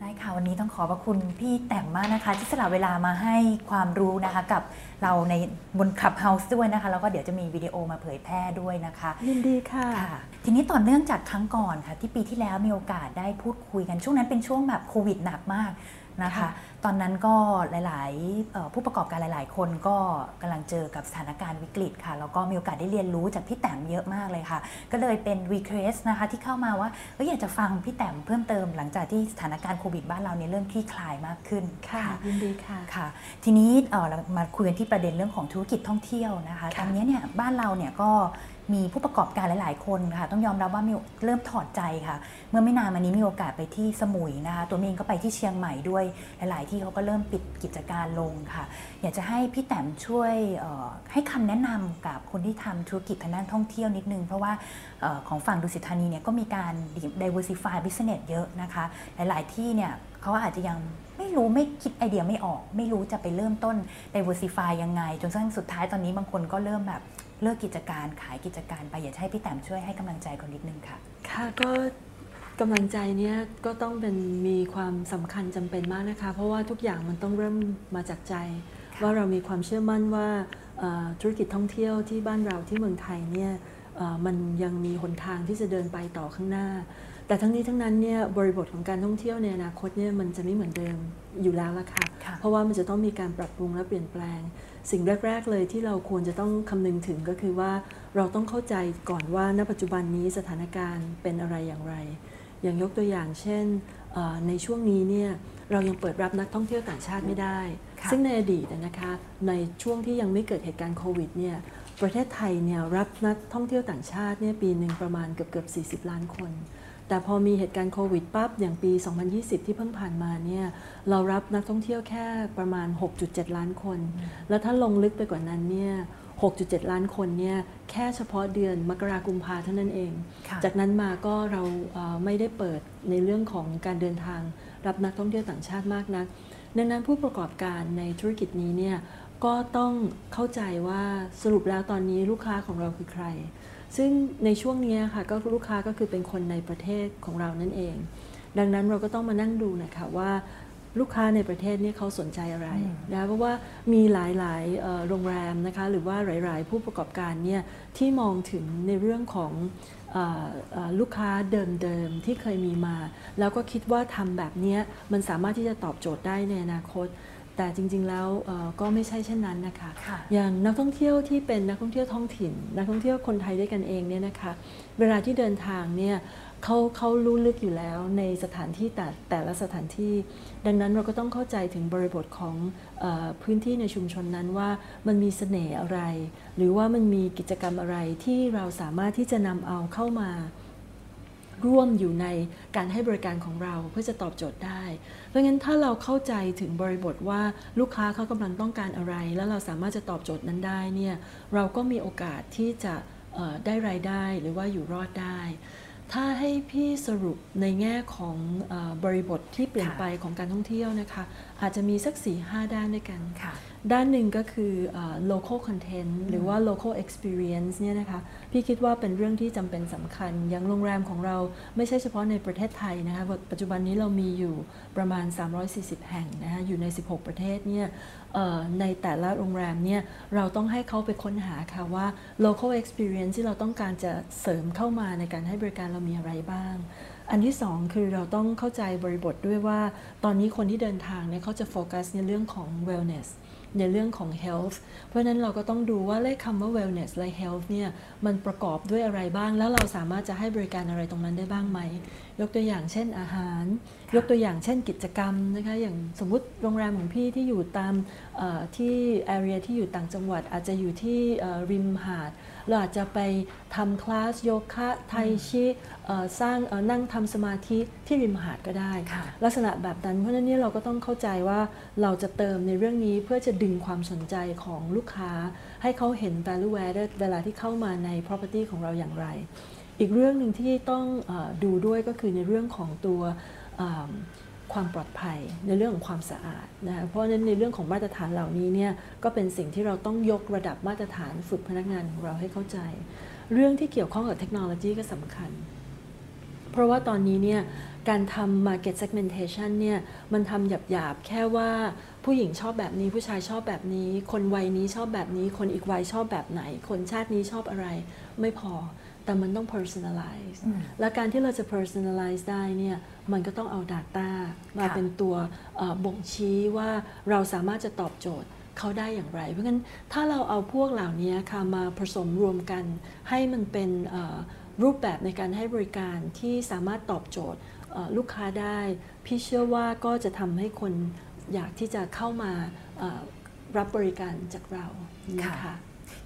ได้ค่ะ วันนี้ต้องขอบพระคุณพี่แต้มมากนะคะ ที่สละเวลามาให้ความรู้นะคะกับเราในบนคลับเฮาส์ด้วยนะคะ แล้วก็เดี๋ยวจะมีวิดีโอมาเผยแพร่ด้วยนะคะ ยินดีค่ะค่ะทีนี้ต่อเนื่องจากครั้งก่อนค่ะ ที่ปีที่แล้วมีโอกาสได้พูดคุยกันช่วงนั้นเป็นช่วงแบบโควิดหนักมาก นะคะค่ะตอนนั้นก็หลายๆเอ่อผู้ประกอบการหลาย ๆ คนก็กำลังเจอกับสถานการณ์วิกฤตค่ะ แล้วก็มีโอกาสได้เรียนรู้จากพี่แต้มเยอะมากเลยค่ะ ก็เลยเป็น request นะคะที่เข้ามาว่าเอยอยากจะฟังพี่แต้มเพิ่มเติมหลังจากที่สถานการณ์โควิดบ้านเราเนี่ยเริ่มคลี่คลายมากขึ้นค่ะยินดีค่ะค่ะ ทีนี้เอ่อเรามาคุยกันที่ประเด็นเรื่องของธุรกิจท่องเที่ยวนะคะค่ะตอนนี้เนี่ยบ้านเราเนี่ยก็ มีผู้ประกอบการหลาย ๆ คนค่ะ ต้องยอมรับว่ามีเริ่มถอดใจค่ะ เมื่อไม่นานมานี้มีโอกาสไปที่สมุยนะคะ ตัวเมย์เองก็ไปที่เชียงใหม่ด้วย หลาย ๆ ที่เขาก็เริ่มปิดกิจการลงค่ะ อยากจะให้พี่แต้มช่วยให้คำแนะนำกับคนที่ทำธุรกิจทางด้านท่องเที่ยวนิดนึง เพราะว่าออของฝั่งดุสิตธานีเนี่ยก็มีการ diversify business เยอะนะคะ หลาย ๆ ที่เนี่ยเขาอาจจะยังไม่รู้ไม่คิดไอเดียไม่ออก ไม่รู้จะไปเริ่มต้น diversify ยังไง จนกระทั่งสุดท้ายตอนนี้บางคนก็เริ่มแบบ เลิกกิจการขายกิจการไปอยากจะให้พี่แต้มช่วยให้กำลังใจคนนิดนึงค่ะ ค่ะก็กำลังใจเนี่ยก็ต้องเป็นมีความสำคัญจำเป็นมากนะคะ เพราะว่าทุกอย่างมันต้องเริ่มมาจากใจค่ะว่าเรามีความเชื่อมั่นว่าเอ่อธุรกิจท่องเที่ยวที่บ้านเราที่เมืองไทยเนี่ยเอ่อมันยังมีหนทางที่จะเดินไปต่อข้างหน้า แต่ทั้งนี้ทั้งนั้นเนี่ยบริบทของการท่องเที่ยวในอนาคตเนี่ยมันจะไม่เหมือนเดิมอยู่แล้วละค่ะค่ะ เพราะว่ามันจะต้องมีการปรับปรุงและเปลี่ยนแปลง สิ่งแรก ๆ เลยที่เราควรจะต้องคำนึงถึงก็คือว่าเราต้องเข้าใจก่อนว่าณปัจจุบันนี้สถานการณ์เป็นอะไรอย่างไร อย่างยกตัวอย่างเช่นเอ่อในช่วงนี้เนี่ยเรายังเปิดรับนักท่องเที่ยวต่างชาติไม่ได้ค่ะซึ่งในอดีตนะคะในช่วงที่ยังไม่เกิดเหตุการณ์โควิดเนี่ยประเทศไทยเนี่ยรับนักท่องเที่ยวต่างชาติเนี่ยปีหนึ่งประมาณเกือบเกือบ40 ล้านคน แต่พอมีเหตุการณ์โควิดปั๊บอย่างปี 2020 ที่เพิ่งผ่านมาเนี่ยเรารับนักท่องเที่ยวแค่ประมาณ 6.7 ล้านคน แล้วถ้าลงลึกไปกว่านั้นเนี่ย 6.7 ล้านคนเนี่ยแค่เฉพาะเดือนมกราคมกุมภาเท่านั้นเองค่ะจากนั้นมาก็เราเอ่อไม่ได้เปิดในเรื่องของการเดินทาง รับนักท่องเที่ยวต่างชาติมากนัก ดังนั้นผู้ประกอบการในธุรกิจนี้เนี่ยก็ต้องเข้าใจว่าสรุปแล้วตอนนี้ลูกค้าของเราคือใคร ซึ่งในช่วงเนี้ยค่ะก็ลูกค้าก็คือเป็นคนในประเทศของเรานั่นเอง ดังนั้นเราก็ต้องมานั่งดูนะคะว่าลูกค้าในประเทศนี่เขาสนใจอะไรนะเพราะว่ามีหลายๆโรงแรมนะคะหรือว่าหลายๆ ผู้ประกอบการเนี่ยที่มองถึงในเรื่องของออลูกค้าเดิมๆที่เคยมีมา แล้วก็คิดว่าทำแบบนี้มันสามารถที่จะตอบโจทย์ได้ในอนาคต แต่จริงๆแล้วเอ่อก็ไม่ใช่เช่นนั้นนะคะค่ะอย่างนักท่องเที่ยวที่เป็นนักท่องเที่ยวท้องถิ่น นักท่องเที่ยวคนไทยด้วยกันเองเนี่ยนะคะเวลาที่เดินทางเนี่ยเขาเขารู้ลึกอยู่แล้วในสถานที่แต่แต่ละสถานที่ ดังนั้นเราก็ต้องเข้าใจถึงบริบทของเออพื้นที่ในชุมชนนั้นว่ามันมีเสน่ห์อะไร หรือว่ามันมีกิจกรรมอะไรที่เราสามารถที่จะนำเอาเข้ามา ร่วมอยู่ในการให้บริการของเราเพื่อจะตอบโจทย์ได้ เพราะงั้นถ้าเราเข้าใจถึงบริบทว่าลูกค้าเขากำลังต้องการอะไร แล้วเราสามารถจะตอบโจทย์นั้นได้เนี่ยเราก็มีโอกาสที่จะได้รายได้หรือว่าอยู่รอดได้ ถ้าให้พี่สรุปในแง่ของอบริบทที่เปลี่ยนไปของการท่องเที่ยวนะคะ อาจจะมีสัก4ีหด้านด้วยกันค่ะด้านหนึ่งก็คือเอ่อ local content หรือว่า local experience เนี่ยนะคะพี่คิดว่าเป็นเรื่องที่จำเป็นสำคัญ อย่างโรงแรมของเราไม่ใช่เฉพาะในประเทศไทยนะคะปัจจุบันนี้เรามีอยู่ประมาณ 340 แห่งนะคะอยู่ใน 16 ประเทศเนี่ยเอ่อในแต่ละโรงแรมเนี่ยเราต้องให้เขาไปค้นหาค่ะว่า local experience ที่เราต้องการจะเสริมเข้ามาในการให้บริการเรามีอะไรบ้าง อันที่สองคือเราต้องเข้าใจบริบทด้วยว่า ตอนนี้คนที่เดินทางเนี่ยเขาจะโฟกัสในเรื่องของ wellness ในเรื่องของ health เพราะนั้นเราก็ต้องดูว่าเลขคำว่า wellness และ health เนี่ยมันประกอบด้วยอะไรบ้าง แล้วเราสามารถจะให้บริการอะไรตรงนั้นได้บ้างไหม ยกตัวอย่างเช่นอาหาร ยกตัวอย่างเช่นกิจกรรมนะคะ อย่างสมมติโรงแรมของพี่ที่อยู่ตามที่ area ที่อยู่ต่างจังหวัดอาจจะอยู่ที่ริมหาด เราอาจจะไปทำคลาสโยคะไทชิสร้างนั่งทำสมาธิที่ริมหาดก็ได้ ลักษณะแบบนั้นเพราะฉะนั้นนี่เราก็ต้องเข้าใจว่าเราจะเติมในเรื่องนี้เพื่อจะดึงความสนใจของลูกค้า ให้เขาเห็น value added เวลาที่เข้ามาใน property ของเราอย่างไร อีกเรื่องหนึ่งที่ต้องอดูด้วยก็คือในเรื่องของตัว ความปลอดภัยในเรื่องของความสะอาดนะเพราะฉะนั้นในเรื่องของมาตรฐานเหล่านี้เนี่ยก็เป็นสิ่งที่เราต้องยกระดับมาตรฐานฝึกพนักงานของเราให้เข้าใจ เรื่องที่เกี่ยวข้องกับเทคโนโลยีก็สำคัญ เพราะว่าตอนนี้เนี่ยการทำ market segmentation เนี่ยมันทำหยาบๆ แค่ว่าผู้หญิงชอบแบบนี้ผู้ชายชอบแบบนี้ คนวัยนี้ชอบแบบนี้ คนอีกวัยชอบแบบไหน คนชาตินี้ชอบอะไรไม่พอ แต่มันต้อง personalize และการที่เราจะ personalize ได้เนี่ยมันก็ต้องเอา Data มาเป็นตัวบ่งชี้ว่าเราสามารถจะตอบโจทย์เขาได้อย่างไร เพราะงั้นถ้าเราเอาพวกเหล่านี้ค่ะมาผสมรวมกัน ให้มันเป็นรูปแบบในการให้บริการที่สามารถตอบโจทย์ลูกค้าได้ พี่เชื่อว่าก็จะทำให้คนอยากที่จะเข้ามารับบริการจากเรานะคะ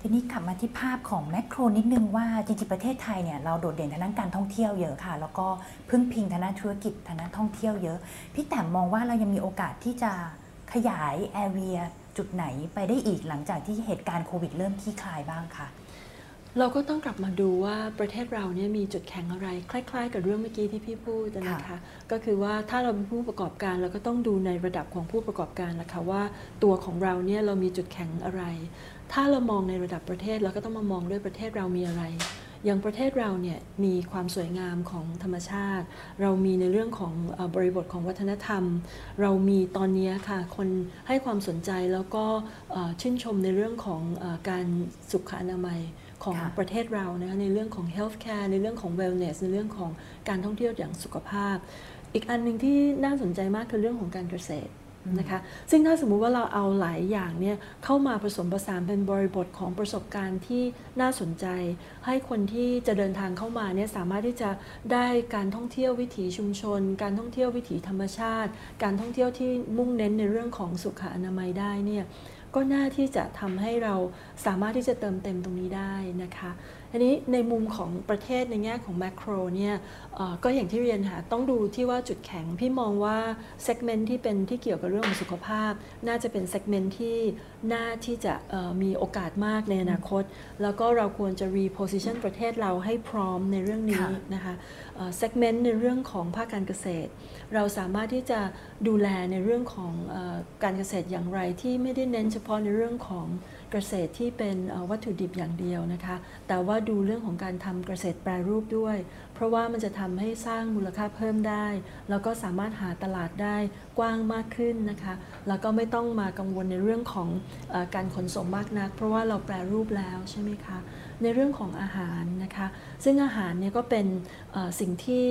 ทีนี้กลับมาที่ภาพของแมคโครนิดนึงว่าจริงๆประเทศไทยเนี่ยเราโดดเด่นทางด้านการท่องเที่ยวเยอะค่ะ แล้วก็พึ่งพิงทางด้านธุรกิจทางด้านท่องเที่ยวเยอะ พี่แต้มมองว่าเรายังมีโอกาสที่จะขยายแอเรียจุดไหนไปได้อีกหลังจากที่เหตุการณ์โควิดเริ่มคลี่คลายบ้างคะเราก็ต้องกลับมาดูว่าประเทศเราเนี่ยมีจุดแข็งอะไร คล้าย ๆ กับเรื่องเมื่อกี้ที่พี่พูดนะคะก็คือว่าถ้าเราเป็นผู้ประกอบการเราก็ต้องดูในระดับของผู้ประกอบการนะคะว่าตัวของเราเนี่ยเรามีจุดแข็งอะไร ถ้าเรามองในระดับประเทศเราก็ต้องมามองด้วยประเทศเรามีอะไร อย่างประเทศเราเนี่ยมีความสวยงามของธรรมชาติ เรามีในเรื่องของบริบทของวัฒนธรรม เรามีตอนนี้ค่ะคนให้ความสนใจแล้วก็ชื่นชมในเรื่องของการสุขอนามัยของประเทศเรานะในเรื่องของ healthcare ในเรื่องของ wellness ในเรื่องของการท่องเที่ยวอย่างสุขภาพ อีกอันหนึ่งที่น่าสนใจมากคือเรื่องของการเกษตร นะคะซึ่งถ้าสมมุติว่าเราเอาหลายอย่างเนี่ยเข้ามาผสมผสานเป็นบริบทของประสบการณ์ที่น่าสนใจ ให้คนที่จะเดินทางเข้ามาเนี่ยสามารถที่จะได้การท่องเที่ยววิถีชุมชน การท่องเที่ยววิถีธรรมชาติ การท่องเที่ยวที่มุ่งเน้นในเรื่องของสุขอนามัยได้เนี่ยก็น่าที่จะทำให้เราสามารถที่จะเติมเต็มตรงนี้ได้นะคะ อันนี้ในมุมของประเทศในแง่ของแมกโรเนี่ยก็อย่างที่เรียนค่ะต้องดูที่ว่าจุดแข็ง พี่มองว่าsegment ที่เป็นที่เกี่ยวกับเรื่องของสุขภาพ น่าจะเป็น segment ที่น่าที่จะมีโอกาสมากในอนาคต แล้วก็เราควรจะ reposition ประเทศเราให้พร้อมในเรื่องนี้นะคะ segment ในเรื่องของภาคการเกษตร เราสามารถที่จะดูแลในเรื่องของการเกษตรอย่างไรที่ไม่ได้เน้นเฉพาะในเรื่องของ เกษตรที่เป็นวัตถุดิบอย่างเดียวนะคะ แต่ว่าดูเรื่องของการทำเกษตรแปรรูปด้วย เพราะว่ามันจะทำให้สร้างมูลค่าเพิ่มได้ แล้วก็สามารถหาตลาดได้กว้างมากขึ้นนะคะ แล้วก็ไม่ต้องมากังวลในเรื่องของอการขนส่งมากนัก เพราะว่าเราแปรรูปแล้วใช่ไหมคะ ในเรื่องของอาหารนะคะ ซึ่งอาหารเนี่ยก็เป็นสิ่งที่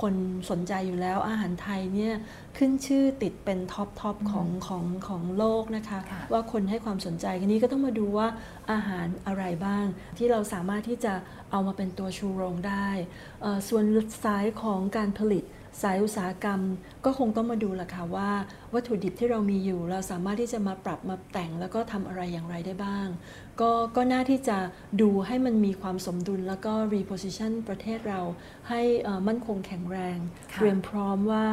คนสนใจอยู่แล้ว อาหารไทยเนี่ยขึ้นชื่อติดเป็นท็อปทอปของของของโลกนะคะว่าคนให้ความสนใจทีนี้ก็ต้องมาดูว่าอาหารอะไรบ้าง ที่เราสามารถที่จะเอามาเป็นตัวชูโรงได้ ส่วนสายของการผลิต สายอุตสาหกรรมก็คงต้องมาดูละค่ะว่า วัตถุดิบที่เรามีอยู่ เราสามารถที่จะมาปรับมาแต่งแล้วก็ทำอะไรอย่างไรได้บ้าง ก็ก็น่าที่จะดูให้มันมีความสมดุลแล้วก็ reposition ประเทศเราให้มั่นคงแข็งแรง เตรียมพร้อมว่า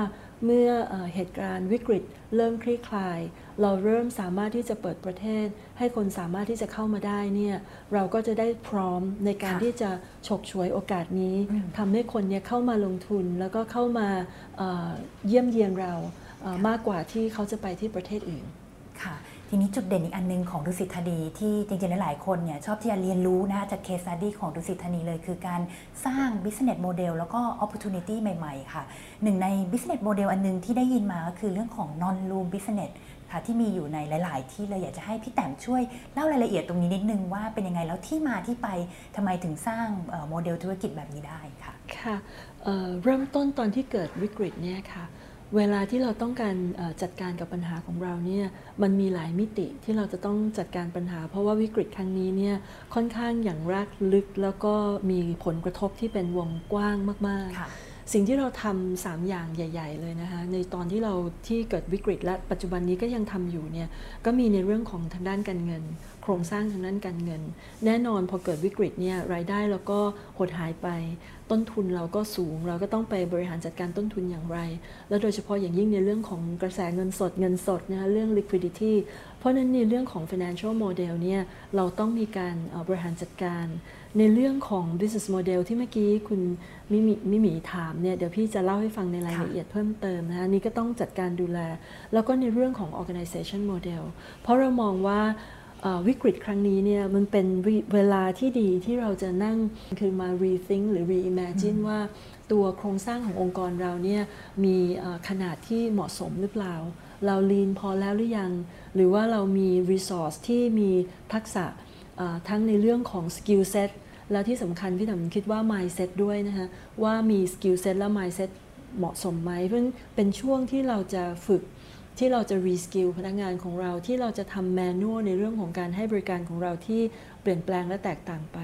เมื่อเหตุการณ์วิกฤตเริ่มคลี่คลาย เราเริ่มสามารถที่จะเปิดประเทศ ให้คนสามารถที่จะเข้ามาได้เนี่ยเราก็จะได้พร้อมในการที่จะฉกฉวยโอกาสนี้ทำให้คนเนี่ยเข้ามาลงทุนแล้วก็เข้ามาเยี่ยมเยียนเรามากกว่าที่เขาจะไปที่ประเทศอื่นค่ะ ทีนี้จุดเด่นอีกอันนึงของดุสิตธานีที่จริงๆหลายๆคนเนี่ยชอบที่จะเรียนรู้นะจากเคสตัดดี้ของดุสิตธานีเลย คือการสร้าง business model แล้วก็ opportunity ใหม่ ๆ ค่ะ หนึ่งใน business model อันนึงที่ได้ยินมาก็คือเรื่องของ non room business ค่ะที่มีอยู่ในหลาย ๆ ที่เลยอยากจะให้พี่แต้มช่วยเล่ารายละเอียดตรงนี้นิดนึงว่าเป็นยังไงแล้วที่มาที่ไปทำไมถึงสร้างโมเดลธุรกิจแบบนี้ได้ค่ะค่ะเเริ่มต้นตอนที่เกิดวิกฤตเนี่ยค่ะ เวลาที่เราต้องการจัดการกับปัญหาของเราเนี่ยมันมีหลายมิติที่เราจะต้องจัดการปัญหา เพราะว่าวิกฤตครั้งนี้เนี่ยค่อนข้างอย่างรากลึกแล้วก็มีผลกระทบที่เป็นวงกว้างมากๆ สิ่งที่เราทำสามอย่างใหญ่ ๆ เลยนะคะในตอนที่เราที่เกิดวิกฤต และปัจจุบันนี้ก็ยังทำอยู่เนี่ยก็มีในเรื่องของทางด้านการเงิน โครงสร้างทางด้านการเงิน แน่นอนพอเกิดวิกฤตเนี่ยรายได้เราก็หดหายไป ต้นทุนเราก็สูง เราก็ต้องไปบริหารจัดการต้นทุนอย่างไร แล้วโดยเฉพาะอย่างยิ่งในเรื่องของกระแสเงินสดเงินสดนะคะเรื่อง liquidity เพราะนั้นในเรื่องของ financial model เนี่ยเราต้องมีการบริหารจัดการ ในเรื่องของ business model ที่เมื่อกี้คุณมิมิมิมีถามเนี่ยเดี๋ยวพี่จะเล่าให้ฟังในรายละเอียดเพิ่มเติมนะคะนี่ก็ต้องจัดการดูแล แล้วก็ในเรื่องของ organization model เพราะเรามองว่าวิกฤตครั้งนี้เนี่ยมันเป็นเวลาที่ดีที่เราจะนั่งคือมา rethink หรือ reimagine ว่าตัวโครงสร้างขององค์กรเราเนี่ยมีขนาดที่เหมาะสมหรือเปล่า เรา lean พอแล้วหรือยัง หรือว่าเรามี resource ที่มีทักษะทั้งในเรื่องของ skill set แล้วที่สำคัญพี่ต๋มคิดว่า mindset ด้วยนะคะว่ามี skill set และ mindset เหมาะสมไหมเพราะเป็นช่วงที่เราจะฝึกที่เราจะรีสกิลพนักงานของเราที่เราจะทำแมนนวลในเรื่องของการให้บริการของเราที่เปลี่ยนแปลงและแตกต่างไป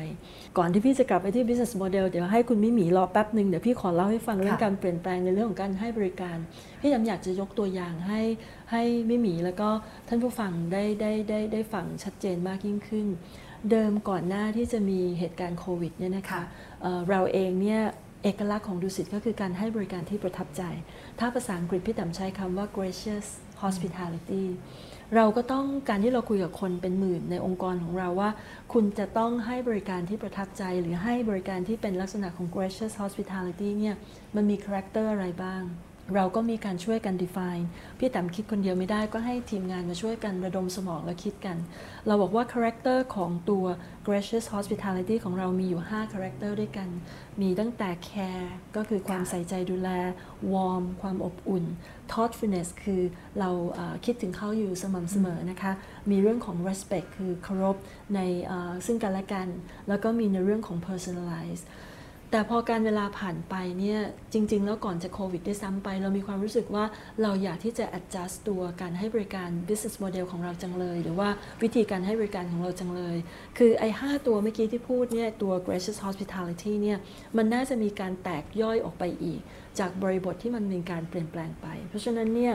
ก่อนที่พี่จะกลับไปที่ business model เดี๋ยวให้คุณมิหมีรอแป๊บหนึ่งเดี๋ยวพี่ขอเล่าให้ฟังเรื่องการเปลี่ยนแปลงในเรื่องของการให้บริการ พี่จำอยากจะยกตัวอย่างให้ให้มิหมีแล้วก็ท่านผู้ฟังได้ได้ได้ได้ฟังชัดเจนมากยิ่งขึ้น เดิมก่อนหน้าที่จะมีเหตุการณ์โควิดเนี่ยนะคะเราเองเนี่ยเอกลักษณ์ของดูสิตก็คือการให้บริการที่ประทับใจ ถ้าภาษาอังกฤษพี่ต๋มใช้คำว่า gracious hospitality เราก็ต้องการที่เราคุยกับคนเป็นหมื่นในองค์กรของเราว่า คุณจะต้องให้บริการที่ประทับใจ หรือให้บริการที่เป็นลักษณะของ gracious hospitality เนี่ยมันมี character อะไรบ้าง เราก็มีการช่วยกัน define พี่แต้มคิดคนเดียวไม่ได้ก็ให้ทีมงานมาช่วยกันระดมสมองและคิดกัน เราบอกว่า character ของตัว gracious hospitality ของเรามีอยู่ 5 character ด้วยกัน มีตั้งแต่ care ก็คือความใส่ใจดูแล warm ความอบอุ่น thoughtfulness คือเราคิดถึงเขาอยู่สม่ำเสมอนะคะ มีเรื่องของ respect คือเคารพในซึ่งกันและกัน แล้วก็มีในเรื่องของ personalize แต่พอการเวลาผ่านไปเนี่ยจริง ๆ แล้วก่อนจะโควิดด้วยซ้ำไป เรามีความรู้สึกว่าเราอยากที่จะ adjust ตัวการให้บริการ business model ของเราจังเลย หรือว่าวิธีการให้บริการของเราจังเลย คือไอ้หตัวเมื่อกี้ที่พูดเนี่ยตัว gracious hospitality เนี่ยมันน่าจะมีการแตกย่อยออกไปอีก จากบริบทที่มันมีการเปลี่ยนแปลงไป เพราะฉะนั้นเนี่ย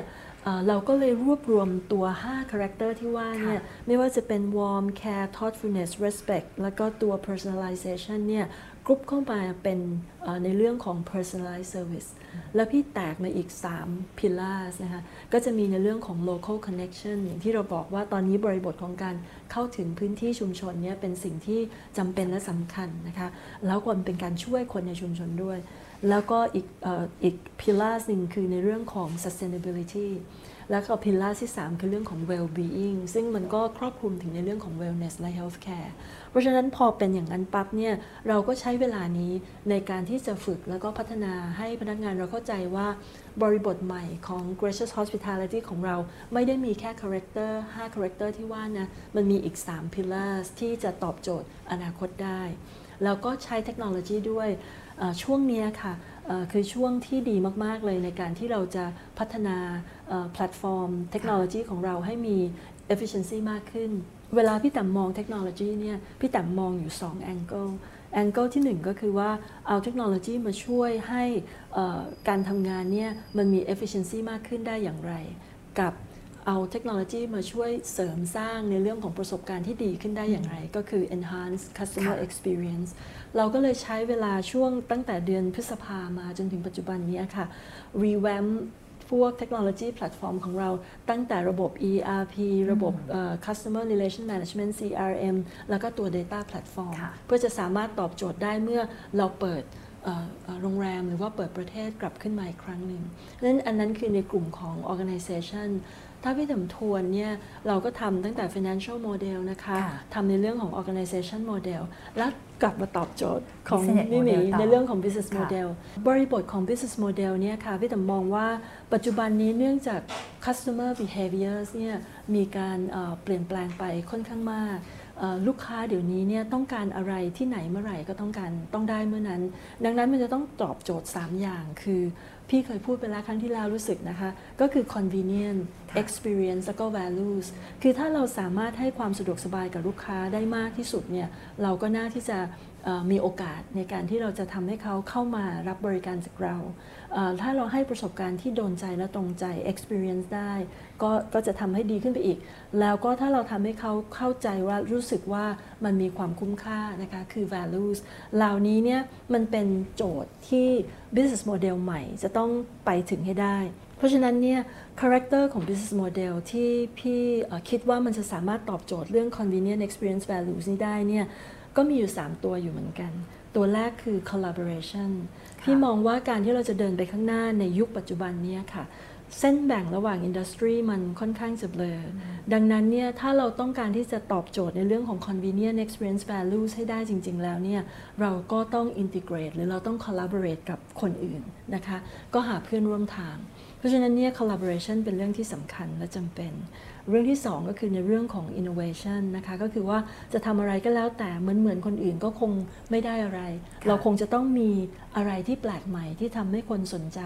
เราก็เลยรวบรวมตัว5 character ที่ว่าเนี่ย ไม่ว่าจะเป็น warm care thoughtfulness respect แล้วก็ตัว personalization เนี่ยกรุ๊ปเข้ามาเป็นในเรื่องของ personalized service แล้วพี่แตกมาอีก 3 pillars นะคะ ก็จะมีในเรื่องของ local connection อย่างที่เราบอกว่าตอนนี้บริบทของการเข้าถึงพื้นที่ชุมชนเนี่ยเป็นสิ่งที่จำเป็นและสำคัญนะคะ แล้วก็เป็นการช่วยคนในชุมชนด้วย แล้วก็อีกอีก pillar หนึ่งคือในเรื่องของ sustainability แล้วก็พิลล่าที่ 3 คือเรื่องของ well-being ซึ่งมันก็ครอบคลุมถึงในเรื่องของ wellness และ healthcare เพราะฉะนั้นพอเป็นอย่างนั้นปั๊บเนี่ยเราก็ใช้เวลานี้ในการที่จะฝึกแล้วก็พัฒนาให้พนักงานเราเข้าใจว่าบริบทใหม่ของ gracious hospitality ของเราไม่ได้มีแค่ character 5 character ที่ว่านะ มันมีอีก 3 pillars ที่จะตอบโจทย์อนาคตได้ แล้วก็ใช้เทคโนโลยีด้วย ช่วงนี้ค่ะคือช่วงที่ดีมาก ๆ เลยในการที่เราจะพัฒนาแพลตฟอร์ม เทคโนโลยีของเราให้มี efficiency มากขึ้น เวลาพี่แต้มมองเทคโนโลยีเนี่ยพี่แต้มมองอยู่ 2 angle angle ที่ 1 ก็คือว่าเอาเทคโนโลยีมาช่วยให้การทำงานเนี่ยมันมี efficiency มากขึ้นได้อย่างไร กับเอาเทคโนโลยีมาช่วยเสริมสร้างในเรื่องของประสบการณ์ที่ดีขึ้นได้อย่างไร ก็คือ enhance customer experience เราก็เลยใช้เวลาช่วงตั้งแต่เดือนพฤษภามาจนถึงปัจจุบันนี้ค่ะ revamp พวกเทคโนโลยีแพลตฟอร์มของเราตั้งแต่ระบบ ERP ระบบ Customer Relation Management CRM แล้วก็ตัว Data Platform เพื่อจะสามารถตอบโจทย์ได้เมื่อเราเปิดโรงแรมหรือว่าเปิดประเทศกลับขึ้นมาอีกครั้งหนึ่งนั้นอันนั้นคือในกลุ่มของ organization ถ้าพี่ทบทวนเนี่ยเราก็ทำตั้งแต่ financial model นะคะทำในเรื่องของ organization model แล้วกลับมาตอบโจทย์ของนี่มีในเรื่องของ business model บริบทของ business model เนี่ยค่ะพี่ถมมองว่าปัจจุบันนี้เนื่องจาก customer behaviors เนี่ยมีการเปลี่ยนแปลงไปค่อนข้างมากลูกค้าเดี๋ยวนี้เนี่ยต้องการอะไรที่ไหนเมื่อไหร่ก็ต้องการต้องได้เมื่อนั้น ดังนั้นมันจะต้องตอบโจทย์ 3 อย่างคือ พี่เคยพูดไปแล้วครั้งที่แล้วรู้สึกนะคะ ก็คือ convenience experience แล้วก็ values คือถ้าเราสามารถให้ความสะดวกสบายกับลูกค้าได้มากที่สุดเนี่ย เราก็น่าที่จะ มีโอกาสในการที่เราจะทำให้เขาเข้ามารับบริการจากเรา ถ้าเราให้ประสบการณ์ที่โดนใจและตรงใจ experience ได้ ก็ก็จะทำให้ดีขึ้นไปอีก แล้วก็ถ้าเราทำให้เขาเข้าใจว่ารู้สึกว่ามันมีความคุ้มค่านะคะ คือ values เหล่านี้เนี่ยมันเป็นโจทย์ที่ business model ใหม่จะต้องไปถึงให้ได้ เพราะฉะนั้นเนี่ย character ของ business model ที่พี่คิดว่ามันจะสามารถตอบโจทย์เรื่อง convenient experience values นี้ได้เนี่ย ก็มีอยู่ 3 ตัวอยู่เหมือนกัน ตัวแรกคือ collaboration พี่มองว่าการที่เราจะเดินไปข้างหน้าในยุคปัจจุบันนี้ค่ะ เส้นแบ่งระหว่างอินดัสทรีมันค่อนข้างจะเบลอดังนั้นเนี่ยถ้าเราต้องการที่จะตอบโจทย์ในเรื่องของ convenient experience values ให้ได้จริง ๆ แล้วเนี่ยเราก็ต้อง integrate หรือเราต้อง collaborate กับคนอื่นนะคะ ก็หาเพื่อนร่วมทาง เพราะฉะนั้นเนี่ย collaboration เป็นเรื่องที่สำคัญและจำเป็น เรื่องที่ 2 ก็คือในเรื่องของ innovation นะคะก็คือว่าจะทำอะไรก็แล้วแต่เหมือนเหมือนคนอื่นก็คงไม่ได้อะไร เราคงจะต้องมีอะไรที่แปลกใหม่ที่ทำให้คนสนใจ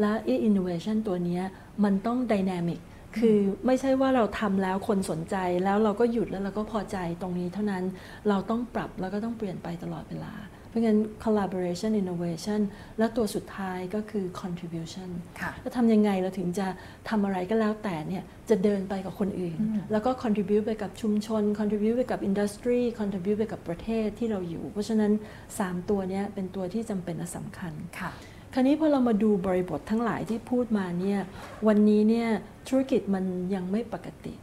และ innovation ตัวนี้มันต้อง dynamic คือไม่ใช่ว่าเราทำแล้วคนสนใจแล้วเราก็หยุดแล้วเราก็พอใจตรงนี้เท่านั้นเราต้องปรับแล้วก็ต้องเปลี่ยนไปตลอดเวลา เพราะงั้น collaboration innovation และตัวสุดท้ายก็คือ contribution จะทำยังไงเราถึงจะทำอะไรก็แล้วแต่เนี่ยจะเดินไปกับคนอื่น แล้วก็ contribute ไปกับชุมชน contribute ไปกับ industry contribute ไปกับประเทศที่เราอยู่ เพราะฉะนั้น 3 ตัวนี้เป็นตัวที่จำเป็นและสำคัญค่ะคราวนี้พอเรามาดูบริบททั้งหลายที่พูดมาเนี่ยวันนี้เนี่ยธุรกิจมันยังไม่ปกติ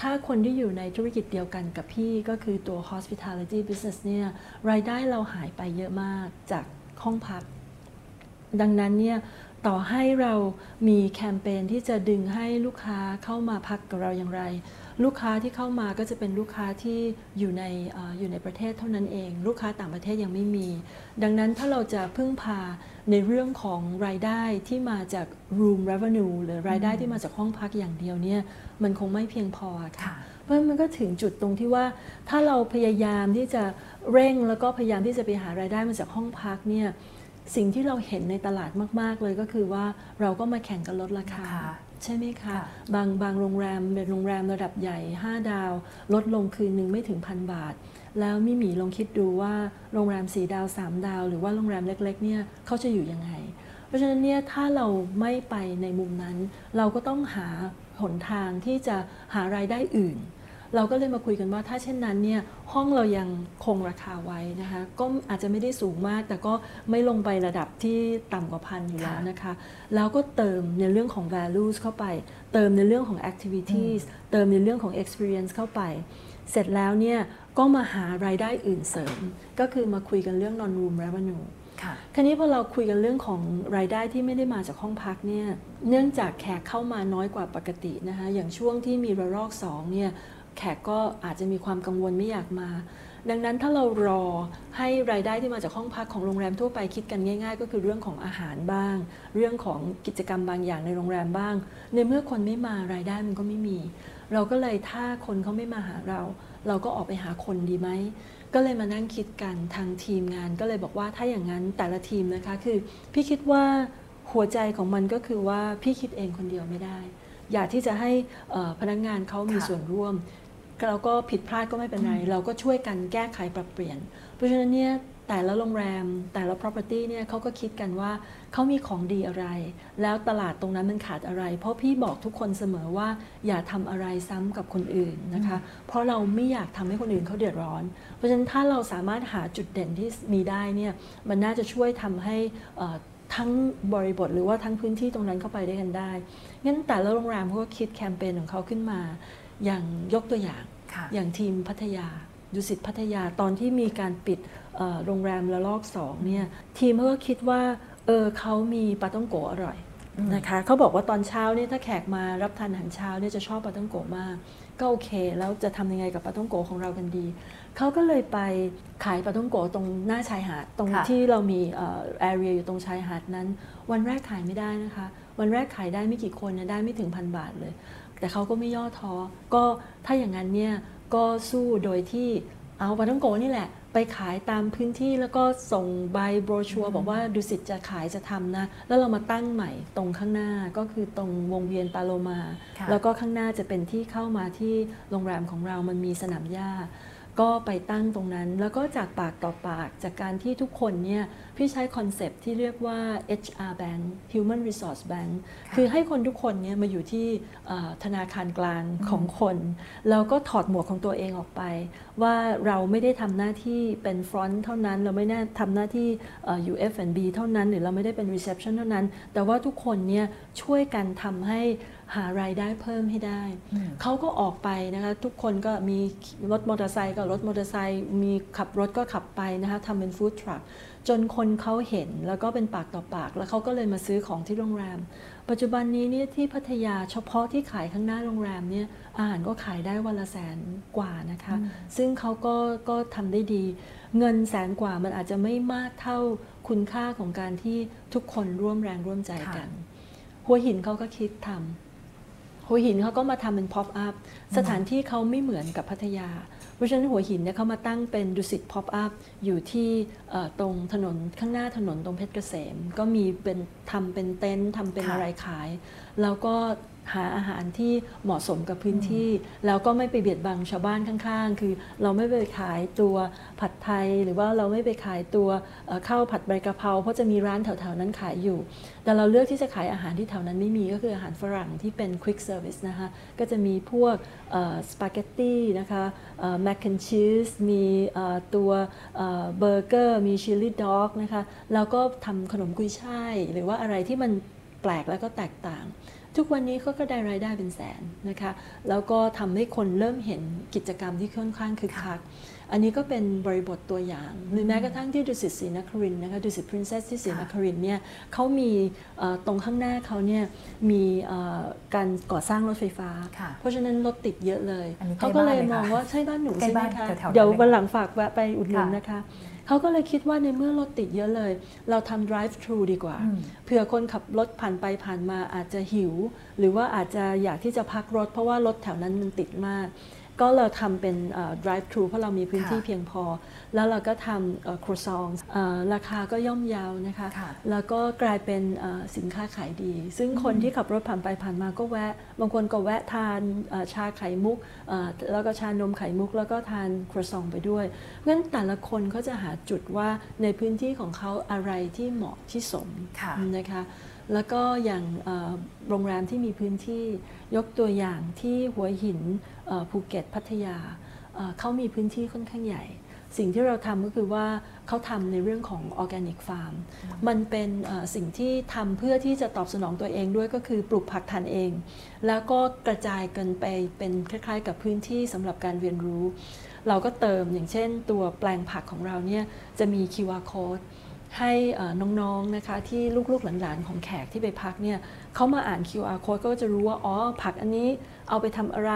ถ้าคนที่อยู่ในธุรกิจเดียวกันกับพี่ก็คือตัว hospitality business เนี่ยรายได้เราหายไปเยอะมากจากห้องพัก ดังนั้นเนี่ยต่อให้เรามีแคมเปญที่จะดึงให้ลูกค้าเข้ามาพักกับเราอย่างไร ลูกค้าที่เข้ามาก็จะเป็นลูกค้าที่อยู่ในออยู่ในประเทศเท่านั้นเอง ลูกค้าต่างประเทศยังไม่มี ดังนั้นถ้าเราจะพึ่งพาในเรื่องของรายได้ที่มาจาก room revenue หรือรายได้ที่มาจากห้องพักอย่างเดียวเนี่ยมันคงไม่เพียงพอค่ะ เพราะมันก็ถึงจุดตรงที่ว่า ถ้าเราพยายามที่จะเร่งแล้วก็พยายามที่จะไปหารายได้มาจากห้องพักเนี่ย สิ่งที่เราเห็นในตลาดมาก ๆ เลยก็คือว่าเราก็มาแข่งกันลดราคา ใช่ไหมคะ บางบางโรงแรมเป็นโรงแรมระดับใหญ่ 5 ดาว ลดลงคืนหนึ่งไม่ถึงพันบาท แล้วมิมีลองคิดดูว่าโรงแรม4ดาว 3 ดาว หรือว่าโรงแรมเล็ก ๆ เนี่ยเขาจะอยู่ยังไง เพราะฉะนั้นเนี่ยถ้าเราไม่ไปในมุมนั้น เราก็ต้องหาหนทางที่จะหารายได้อื่น เราก็เลยมาคุยกันว่าถ้าเช่นนั้นเนี่ยห้องเรายังคงราคาไว้นะคะก็อาจจะไม่ได้สูงมาก แต่ก็ไม่ลงไประดับที่ต่ำกว่าพันอยู่แล้วนะคะ แล้วก็เติมในเรื่องของ values เข้าไป เติมในเรื่องของ activities เติมในเรื่องของ experience เข้าไป เสร็จแล้วเนี่ยก็มาหารายได้อื่นเสริม ก็คือมาคุยกันเรื่อง non room revenue คราวนี้พอเราคุยกันเรื่องของรายได้ที่ไม่ได้มาจากห้องพักเนี่ย เนื่องจากแขกเข้ามาน้อยกว่าปกตินะคะ อย่างช่วงที่มีระลอกสองเนี่ย แขกก็อาจจะมีความกังวลไม่อยากมา ดังนั้นถ้าเรารอให้รายได้ที่มาจากห้องพักของโรงแรมทั่วไปคิดกันง่าย ๆ ก็คือเรื่องของอาหารบ้าง เรื่องของกิจกรรมบางอย่างในโรงแรมบ้าง ในเมื่อคนไม่มารายได้มันก็ไม่มี เราก็เลยถ้าคนเขาไม่มาหาเรา เราก็ออกไปหาคนดีไหมก็เลยมานั่งคิดกันทางทีมงานก็เลยบอกว่าถ้าอย่างนั้นแต่ละทีมนะคะคือพี่คิดว่าหัวใจของมันก็คือว่าพี่คิดเองคนเดียวไม่ได้ อยากที่จะให้พนักงงานเขามีส่วนร่วม เราก็ผิดพลาดก็ไม่เป็นไร เราก็ช่วยกันแก้ไขปรับเปลี่ยน เพราะฉะนั้นเนี่ยแต่ละโรงแรมแต่ละ property เนี่ยเขาก็คิดกันว่าเขามีของดีอะไร แล้วตลาดตรงนั้นมันขาดอะไร เพราะพี่บอกทุกคนเสมอว่าอย่าทำอะไรซ้ำกับคนอื่นนะคะ เพราะเราไม่อยากทำให้คนอื่นเขาเดือดร้อน เพราะฉะนั้นถ้าเราสามารถหาจุดเด่นที่มีได้เนี่ยมันน่าจะช่วยทำให้ทั้งบริบทหรือว่าทั้งพื้นที่ตรงนั้นเข้าไปได้กันได้ งั้นแต่ละโรงแรมเขาก็คิดแคมเปญของเขาขึ้นมา อย่างยกตัวอย่าง อย่างทีมพัทยาดุสิตพัทยาตอนที่มีการปิดโรงแรมละลอกสองเนี่ยทีมเขาก็คิดว่าเออเขามีปลาต้องโกอร่อยนะคะเขาบอกว่าตอนเช้าเนี่ยถ้าแขกมารับทานอาหารเช้าเนี่ยจะชอบปลาต้องโกมาก ก็โอเค แล้วจะทำยังไงกับปลาต้องโกของเรากันดี เขาก็เลยไปขายปลาต้องโกตรงหน้าชายหาดตรงที่เรามีแอเรียอยู่ตรงชายหาดนั้น วันแรกขายไม่ได้นะคะ วันแรกขายได้ไม่กี่คนนะได้ไม่ถึงพันบาทเลย แต่เขาก็ไม่ย่อท้อก็ถ้าอย่างนั้นเนี่ยก็สู้โดยที่เอาปลาต้องโกนี่แหละ ไปขายตามพื้นที่แล้วก็ส่งใบโบรชัวร์บอกว่าดุสิตจะขายจะทำนะ แล้วเรามาตั้งใหม่ตรงข้างหน้าก็คือตรงวงเวียนปาโลมา แล้วก็ข้างหน้าจะเป็นที่เข้ามาที่โรงแรมของเรามันมีสนามหญ้า ก็ไปตั้งตรงนั้น แล้วก็จากปากต่อปากจากการที่ทุกคนเนี่ยพี่ใช้คอนเซปที่เรียกว่า HR Bank Human Resource Bank คือให้คนทุกคนเนี่ยมาอยู่ที่ธนาคารกลางของคน แล้วก็ถอดหมวกของตัวเองออกไป ว่าเราไม่ได้ทำหน้าที่เป็นฟรอนต์เท่านั้น เราไม่ได้ทำหน้าที่ UF&B เท่านั้น หรือเราไม่ได้เป็น reception เท่านั้น แต่ว่าทุกคนเนี่ยช่วยกันทำให้ หารายได้เพิ่มให้ได้ เขาก็ออกไปนะคะทุกคนก็มีรถมอเตอร์ไซค์ก็รถมอเตอร์ไซค์มีขับรถก็ขับไปนะคะทำเป็นฟู้ดทรัคจนคนเขาเห็นแล้วก็เป็นปากต่อปาก แล้วเขาก็เลยมาซื้อของที่โรงแรม ปัจจุบันนี้เนี่ยที่พัทยาเฉพาะที่ขายข้างหน้าโรงแรมเนี่ยอาหารก็ขายได้วันละแสนกว่านะคะ ซึ่งเขาก็ก็ทำได้ดี เงินแสนกว่ามันอาจจะไม่มากเท่าคุณค่าของการที่ทุกคนร่วมแรงร่วมใจกัน หัวหินเขาก็คิดทำ หัวหินเขาก็มาทำเป็น pop-up สถานที่เขาไม่เหมือนกับพัทยา เพราะฉะนั้นหัวหินเนี่ยเขามาตั้งเป็นดุสิตพ็อปอัพอยู่ที่ตรงถนนข้างหน้าถนนตรงเพชรเกษม ก็มีเป็นทำเป็นเต็นท์ทำเป็นอะไรขาย แล้วก็ หาอาหารที่เหมาะสมกับพื้นที่ แล้วก็ไม่ไปเบียดบังชาวบ้านข้างๆ คือเราไม่ไปขายตัวผัดไทย หรือว่าเราไม่ไปขายตัวข้าวผัดใบกะเพราเพราะจะมีร้านแถวๆนั้นขายอยู่ แต่เราเลือกที่จะขายอาหารที่แถวนั้นไม่มีก็คืออาหารฝรั่งที่เป็น quick service นะคะก็จะมีพวกสปาเกตตี้นะคะ mac and cheese มีตัวเบอร์เกอร์มี chili dog นะคะแล้วก็ทำขนมกุยช่าย หรือว่าอะไรที่มันแปลกแล้วก็แตกต่าง ทุกวันนี้เขาก็ได้รายได้เป็นแสนนะคะ แล้วก็ทำให้คนเริ่มเห็นกิจกรรมที่ค่อนข้างคึกคัก อันนี้ก็เป็นบริบทตัวอย่าง หรือแม้กระทั่งที่ดุสิตศรีนครินทร์นะคะดุสิตพรินเซสที่ศรีนครินทร์เนี่ยเขามีตรงข้างหน้าเขาเนี่ยมีการก่อสร้างรถไฟฟ้า เพราะฉะนั้นรถติดเยอะเลยเขาก็เลยมองว่าใช่บ้านหนูใช่ไหมคะเดี๋ยววันหลังฝากแวะไปอุดหนุนนะคะเขาก็เลยคิดว่าในเมื่อรถติดเยอะเลย เราทำ drive thru ดีกว่า เผื่อคนขับรถผ่านไปผ่านมาอาจจะหิว หรือว่าอาจจะอยากที่จะพักรถ เพราะว่ารถแถวนั้นมันติดมาก ก็เราทำเป็น drive thru เพราะเรามีพื้นที่เพียงพอ แล้วเราก็ทำครัวซองราคาก็ย่อมเยาวนะคะ แล้วก็กลายเป็นสินค้าขายดี ซึ่งคนที่ขับรถผ่านไปผ่านมาก็แวะ บางคนก็แวะทานชาไข่มุก แล้วก็ชานมไข่มุก แล้วก็ทานครัวซองไปด้วยงั้นแต่ละคนเขาจะหาจุดว่าในพื้นที่ของเขาอะไรที่เหมาะที่สมนะคะ แล้วก็อย่างโรงแรมที่มีพื้นที่ยกตัวอย่างที่หัวหินภูเก็ตพัทยาเขามีพื้นที่ค่อนข้างใหญ่ สิ่งที่เราทำก็คือว่าเขาทำในเรื่องของออร์แกนิกฟาร์มมันเป็นสิ่งที่ทำเพื่อที่จะตอบสนองตัวเองด้วยก็คือปลูกผักทานเอง แล้วก็กระจายกันไปเป็นคล้ายๆ กับพื้นที่สำหรับการเรียนรู้ เราก็เติมอย่างเช่นตัวแปลงผักของเราเนี่ยจะมี QR code ให้น้องๆนะคะที่ลูกๆหลานๆของแขกที่ไปพักเนี่ยเขามาอ่าน QR code ก็จะรู้ว่าอ๋อผักอันนี้ เอาไปทำอะไร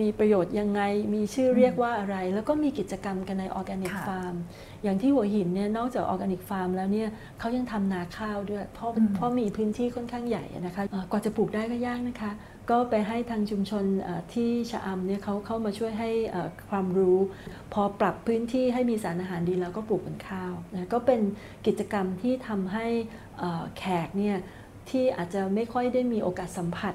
มีประโยชน์ยังไง มีชื่อเรียกว่าอะไร แล้วก็มีกิจกรรมกันใน organic farm อย่างที่หัวหินเนี่ยนอกจาก organic farm แล้วเนี่ยเขายังทำนาข้าวด้วย เพราะเพราะมีพื้นที่ค่อนข้างใหญ่นะคะกว่าจะปลูกได้ก็ยากนะคะ ก็ไปให้ทางชุมชนที่ชะอำเนี่ยเขาเข้ามาช่วยให้ความรู้ พอปรับพื้นที่ให้มีสารอาหารดีแล้วก็ปลูกเป็นข้าวนะก็เป็นกิจกรรมที่ทำให้แขกเนี่ยที่อาจจะไม่ค่อยได้มีโอกาสสัมผัส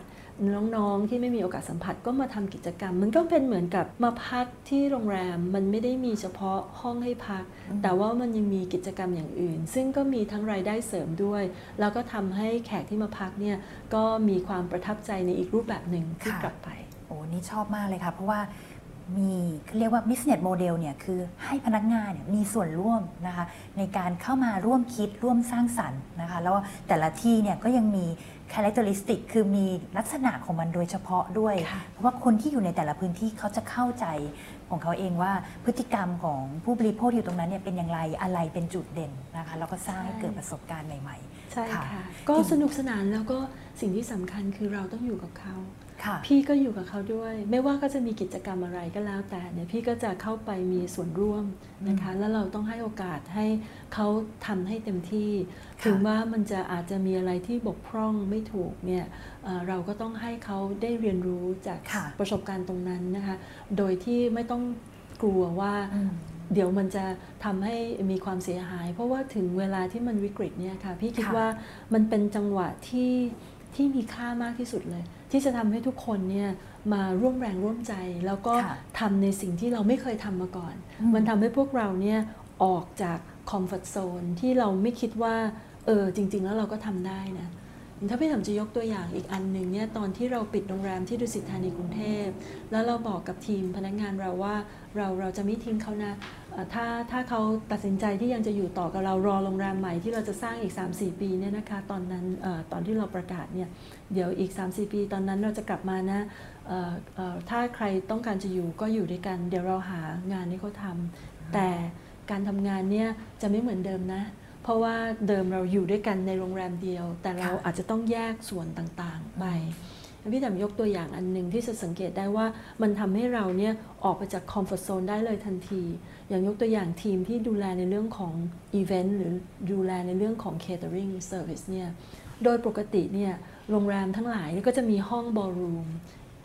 น้องๆที่ไม่มีโอกาสสัมผัสก็มาทำกิจกรรม มันก็เป็นเหมือนกับมาพักที่โรงแรมมันไม่ได้มีเฉพาะห้องให้พัก แต่ว่ามันยังมีกิจกรรมอย่างอื่น ซึ่งก็มีทั้งรายได้เสริมด้วย แล้วก็ทำให้แขกที่มาพักเนี่ยก็มีความประทับใจในอีกรูปแบบหนึ่งที่กลับไปโอ้นี่ชอบมากเลยค่ะ เพราะว่ามีเรียกว่า business model เนี่ยคือให้พนักงานเนี่ยมีส่วนร่วมนะคะในการเข้ามาร่วมคิดร่วมสร้างสรรค์นะคะแล้วแต่ละที่เนี่ยก็ยังมี characteristic คือมีลักษณะของมันโดยเฉพาะด้วย เพราะว่าคนที่อยู่ในแต่ละพื้นที่เขาจะเข้าใจของเขาเองว่าพฤติกรรมของผู้บริโภคอยู่ตรงนั้นเนี่ยเป็นอย่างไรอะไรเป็นจุดเด่นนะคะแล้วก็สร้างให้เกิดประสบการณ์ใหม่ ๆ ใช่ค่ะ ก็สนุกสนานแล้วก็สิ่งที่สำคัญคือเราต้องอยู่กับเขา พี่ก็อยู่กับเขาด้วย ไม่ว่าก็จะมีกิจกรรมอะไรก็แล้วแต่เนี่ยพี่ก็จะเข้าไปมีส่วนร่วมนะคะ แล้วเราต้องให้โอกาสให้เขาทำให้เต็มที่ ถึงว่ามันจะอาจจะมีอะไรที่บกพร่องไม่ถูกเนี่ยเราก็ต้องให้เขาได้เรียนรู้จากประสบการณ์ตรงนั้นนะคะ โดยที่ไม่ต้องกลัวว่าเดี๋ยวมันจะทำให้มีความเสียหาย เพราะว่าถึงเวลาที่มันวิกฤตเนี่ยค่ะ พี่คิดว่ามันเป็นจังหวะที่ ทที่มีค่ามากที่สุดเลย ที่จะทำให้ทุกคนเนี่ยมาร่วมแรงร่วมใจ แล้วก็ค่ะทำในสิ่งที่เราไม่เคยทำมาก่อนอืมมันทำให้พวกเราเนี่ยออกจากคอมฟอร์ทโซนที่เราไม่คิดว่าเออจริง ๆ แล้วเราก็ทำได้นะ ถ้าพี่ถามจะยกตัวอย่างอีกอันหนึ่งเนี่ยตอนที่เราปิดโรงแรมที่ดุสิตธานีกรุงเทพ แล้วเราบอกกับทีมพนักงานเราว่าเราเราจะไม่ทิ้งเขานะถ้าถ้าเขาตัดสินใจที่ยังจะอยู่ต่อกับเรารอโรงแรมใหม่ที่เราจะสร้างอีก 3-4 ปีเนี่ยนะคะตอนนั้นอตอนที่เราประกาศเนี่ยเดี๋ยวอีก 3-4 ปี ตอนนั้นเราจะกลับมานะถ้าใครต้องการจะอยู่ก็อยู่ด้วยกัน เดี๋ยวเราหางานให้เขาทำแต่การทำงานเนี่ยจะไม่เหมือนเดิมนะ เพราะว่าเดิมเราอยู่ด้วยกันในโรงแรมเดียว แต่เราอาจจะต้องแยกส่วนต่างๆไปพี่แตมยกตัวอย่างอันหนึ่งที่จะสังเกตได้ว่ามันทำให้เราเนี่ยออกไปจากคอมฟอร์ z โซนได้เลยทันที อย่างยกตัวอย่างทีมที่ดูแลในเรื่องของอีเวนต์หรือดูแลในเรื่องของ catering service เนี่ยโดยปกติเนี่ยโรงแรมทั้งหลายก็จะมีห้อง ballroom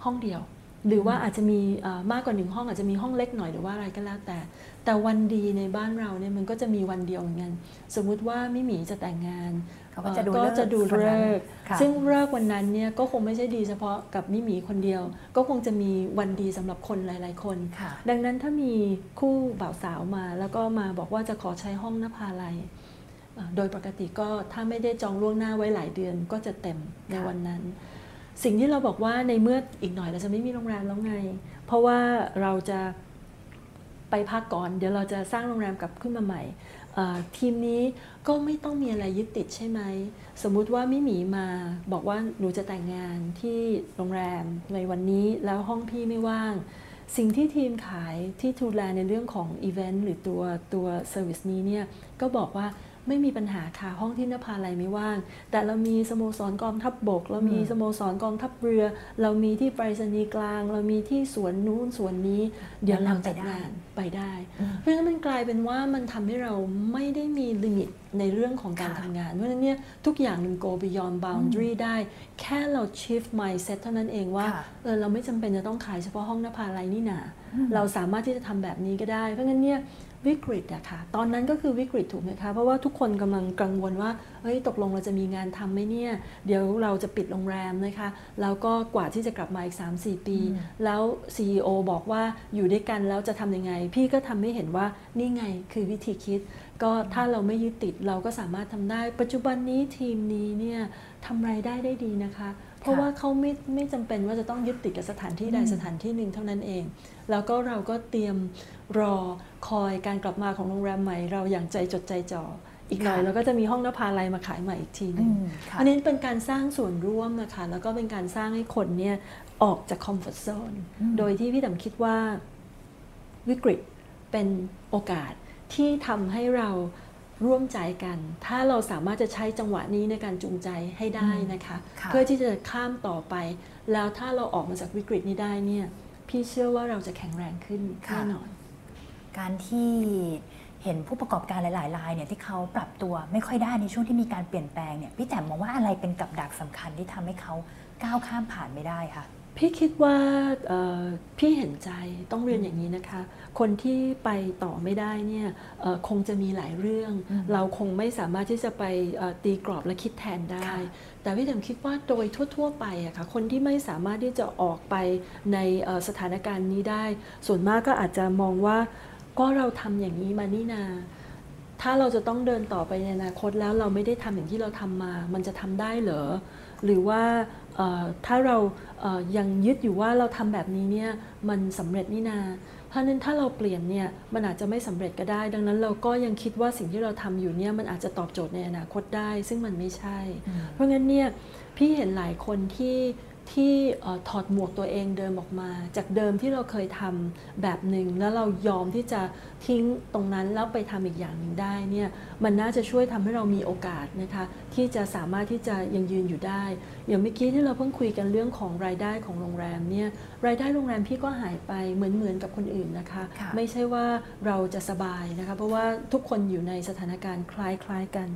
ห้องเดียว หรือว่าอาจจะมีเอ่อมากกว่าหนึ่งห้องอาจจะมีห้องเล็กหน่อยหรือว่าอะไรก็แล้วแต่ แต่วันดีในบ้านเราเนี่ยมันก็จะมีวันเดียวเหมือนกันสมมุติว่ามิหมีจะแต่งงานเขาก็จะดูเอ่อเลิกษ์จะดูวันเลินั้นกษ์ค่ะซึ่งเลิกษ์วันนั้นเนี่ยก็คงไม่ใช่ดีเฉพาะกับมิหมีคนเดียว ก็คงจะมีวันดีสำหรับคนหลาย ๆ คนค่ะดังนั้นถ้ามีคู่บ่าวสาวมา แล้วก็มาบอกว่าจะขอใช้ห้องนภาลัยเอ่อโดยปกติก็ถ้าไม่ได้จองล่วงหน้าไว้หลายเดือนก็จะเต็มในค่ะวันนั้น สิ่งที่เราบอกว่าในเมื่ออีกหน่อยเราจะไม่มีโรงแรมแล้วไง เพราะว่าเราจะไปพักก่อน เดี๋ยวเราจะสร้างโรงแรมกลับขึ้นมาใหม่ทีมนี้ก็ไม่ต้องมีอะไรยึดติดใช่ไหม สมมุติว่ามิหมีมาบอกว่าหนูจะแต่งงานที่โรงแรมในวันนี้แล้วห้องพี่ไม่ว่าง สิ่งที่ทีมขายที่ดูแลในเรื่องของอีเวนต์หรือตัวตัวเซอร์วิสนี้เนี่ยก็บอกว่า ไม่มีปัญหาค่ะห้องที่นภาลัยไม่ว่าง แต่เรามีสโมสรกองทัพบบก เรามีอืมสโมสรกองทัพเรือ เรามีที่ไปรษณีย์กลาง เรามีที่สวนนู้นสวนนี้ เดี๋ยวเราจัดงานไปได้อืมเพราะฉะนั้นมันกลายเป็นว่ามันทำให้เราไม่ได้มีลิมิตในเรื่องของการค่ะทำงานเพราะฉะนั้นเนี่ยทุกอย่างมัน go beyond boundary ได้ แค่เรา shift mindset เท่านั้นเองว่าค่ะเออเราไม่จำเป็นจะต้องขายเฉพาะห้องนภาลัยนี่นาอืมเราสามารถที่จะทำแบบนี้ก็ได้ เพราะงั้นเนี่ย วิกฤตอะค่ะ ตอนนั้นก็คือวิกฤตถูกไหมคะ เพราะว่าทุกคนกำลังกังวลว่าเฮ้ย ตกลงเราจะมีงานทำไหมเนี่ย เดี๋ยวเราจะปิดโรงแรมนะคะ แล้วก็กว่าที่จะกลับมาอีก 3-4 ปีอืมแล้ว CEO บอกว่าอยู่ด้วยกันแล้วจะทำยังไง พี่ก็ทำให้เห็นว่านี่ไงคือวิธีคิด ก็ถ้าเราไม่ยึดติดเราก็สามารถทำได้ ปัจจุบันนี้ทีมนี้เนี่ยทำรายได้ได้ดีนะคะ เพราะว่าเขาไม่ไม่จำเป็นว่าจะต้องยึดติดกับสถานที่ใดอืมสถานที่หนึ่งเท่านั้นเอง แล้วก็เราก็เตรียมรอคอยการกลับมาของโรงแรมใหม่ เราอย่างใจจดใจจ่ออีกหน่อยค่ะเราก็จะมีห้องนภาลัยมาขายใหม่อีกทีหนึอืงมค่ะอันนี้เป็นการสร้างส่วนร่วมนะคะแล้วก็เป็นการสร้างให้คนเนี่ยออกจากคอมฟอร์ z โซนอืมโดยที่พี่ต๋มคิดว่าวิกฤตเป็นโอกาสที่ทำให้เรา ร่วมใจกัน ถ้าเราสามารถจะใช้จังหวะนี้ในการจูงใจให้ได้นะคะค่ะเพื่อที่จะข้ามต่อไป แล้วถ้าเราออกมาจากวิกฤตนี้ได้เนี่ย พี่เชื่อว่าเราจะแข็งแรงขึ้นค่ะแน่นอน การที่เห็นผู้ประกอบการหลายๆรายเนี่ยที่เขาปรับตัวไม่ค่อยได้ในช่วงที่มีการเปลี่ยนแปลงเนี่ยพี่แต้มมองว่าอะไรเป็นกับดักสำคัญที่ทำให้เขาก้าวข้ามผ่านไม่ได้คะ พี่คิดว่าเอ่อพี่เห็นใจต้องเรียนอย่างนี้นะคะ คนที่ไปต่อไม่ได้เนี่ยเอ่อคงจะมีหลายเรื่องอืมเราคงไม่สามารถที่จะไปเอ่อตีกรอบและคิดแทนได้ค่ะแต่พี่แตมคิดว่าโดยทั่ว ๆ ไปอะค่ะคนที่ไม่สามารถที่จะออกไปในเอ่อสถานการณ์นี้ได้ ส่วนมากก็อาจจะมองว่าก็เราทำอย่างนี้มานี่นาถ้าเราจะต้องเดินต่อไปในอนาคตแล้วเราไม่ได้ทำอย่างที่เราทำมา มันจะทำได้เหรอ หรือว่าเอ่อถ้าเราเอ่อยังยึดอยู่ว่าเราทำแบบนี้เนี่ยมันสำเร็จนี่นา เพราะฉะนั้นถ้าเราเปลี่ยนเนี่ยมันอาจจะไม่สำเร็จก็ได้ ดังนั้นเราก็ยังคิดว่าสิ่งที่เราทำอยู่เนี่ยมันอาจจะตอบโจทย์ในอนาคตได้ ซึ่งมันไม่ใช่ เพราะงั้นเนี่ยพี่เห็นหลายคนที่ ที่เอ่อถอดหมวกตัวเองเดิมออกมา จากเดิมที่เราเคยทำแบบหนึ่งแล้วเรายอมที่จะทิ้งตรงนั้นแล้วไปทำอีกอย่างหนึ่งได้เนี่ยมันน่าจะช่วยทำให้เรามีโอกาสนะคะที่จะสามารถที่จะยังยืนอยู่ได้ อย่างเมื่อกี้ที่เราเพิ่งคุยกันเรื่องของรายได้ของโรงแรมเนี่ยรายได้โรงแรมพี่ก็หายไปเหมือนเหมือนกับคนอื่นนะคะค่ะไม่ใช่ว่าเราจะสบายนะคะเพราะว่าทุกคนอยู่ในสถานการณ์คล้ายๆกัน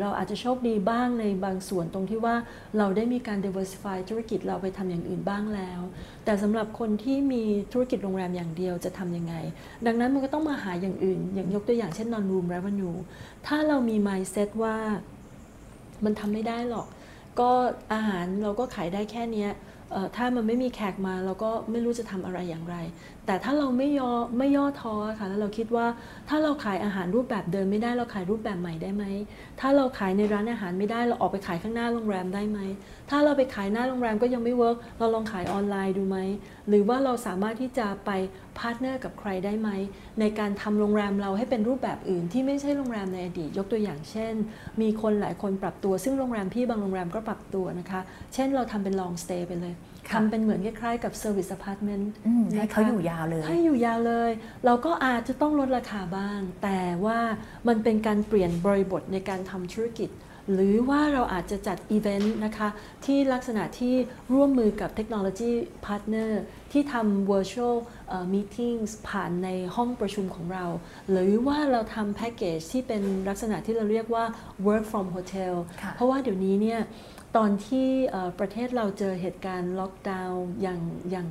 เราอาจจะโชคดีบ้างในบางส่วนตรงที่ว่าเราได้มีการ diversify ธุรกิจเราไปทำอย่างอื่นบ้างแล้ว แต่สำหรับคนที่มีธุรกิจโรงแรมอย่างเดียวจะทำยังไง ดังนั้นมันก็ต้องมาหาอย่างอื่น อย่างยกตัวอย่างเช่น non room revenue ถ้าเรามี mindset ว่ามันทำไม่ได้หรอก ก็อาหารเราก็ขายได้แค่เนี้ย ถ้ามันไม่มีแขกมาเราก็ไม่รู้จะทำอะไรอย่างไร แต่ถ้าเราไม่ย่อไม่ย่อท้อค่ะแล้วเราคิดว่าถ้าเราขายอาหารรูปแบบเดิมไม่ได้เราขายรูปแบบใหม่ได้ไหม ถ้าเราขายในร้านอาหารไม่ได้เราออกไปขายข้างหน้าโรงแรมได้ไหม ถ้าเราไปขายหน้าโรงแรมก็ยังไม่ work เราลองขายออนไลน์ดูไหมหรือว่าเราสามารถที่จะไป partner กับใครได้ไหม ในการทำโรงแรมเราให้เป็นรูปแบบอื่นที่ไม่ใช่โรงแรมในอดีตยกตัวอย่างเช่น มีคนหลายคนปรับตัวซึ่งโรงแรมพี่บางโรงแรมก็ปรับตัวนะคะ เช่นเราทำเป็น long stay ไปเลยค่ะทำเป็นเหมือนคล้ายๆกับ service apartment อืมให้นะคะเขาอยู่ยาวเลย ให้อยู่ยาวเลย เราก็อาจจะต้องลดราคาบ้าง แต่ว่ามันเป็นการเปลี่ยนบริบทในการทำธุรกิจ หรือว่าเราอาจจะจัดอีเวนต์นะคะที่ลักษณะที่ร่วมมือกับเทคโนโลยี partner ที่ทำ virtual เอ่อ meetings ผ่านในห้องประชุมของเรา หรือว่าเราทำแพ็กเกจที่เป็นลักษณะที่เราเรียกว่า work from hotel ค่ะเพราะว่าเดี๋ยวนี้เนี่ยตอนที่เอ่อประเทศเราเจอเหตุการณ์ล็อกดาวน์อย่างอย่าง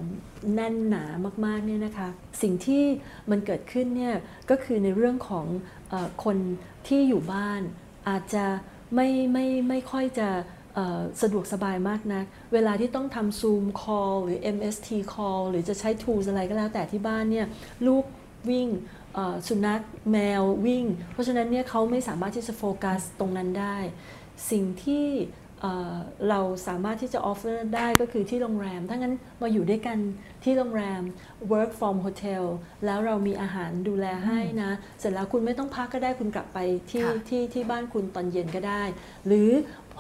แน่นหนามากๆเนี่ยนะคะ สิ่งที่มันเกิดขึ้นเนี่ยก็คือในเรื่องของเออคนที่อยู่บ้านอาจจะ ไม่ไม่ไม่ค่อยจะสะดวกสบายมากนัก เวลาที่ต้องทำ Zoom call หรือ MS Team call หรือจะใช้ tools อะไรก็แล้วแต่ที่บ้านเนี่ยลูกวิ่งสุนัขแมววิ่ง เพราะฉะนั้นเนี่ยเขาไม่สามารถที่จะโฟกัสตรงนั้นได้ สิ่งที่ เอ่อเราสามารถที่จะ offer ได้ก็คือที่โรงแรม ถ้างั้นมาอยู่ด้วยกันที่โรงแรม work from hotel แล้วเรามีอาหารดูแลให้นะ เสร็จแล้วคุณไม่ต้องพักก็ได้คุณกลับไปที่ค่ะที่ที่บ้านคุณตอนเย็นก็ได้ หรือ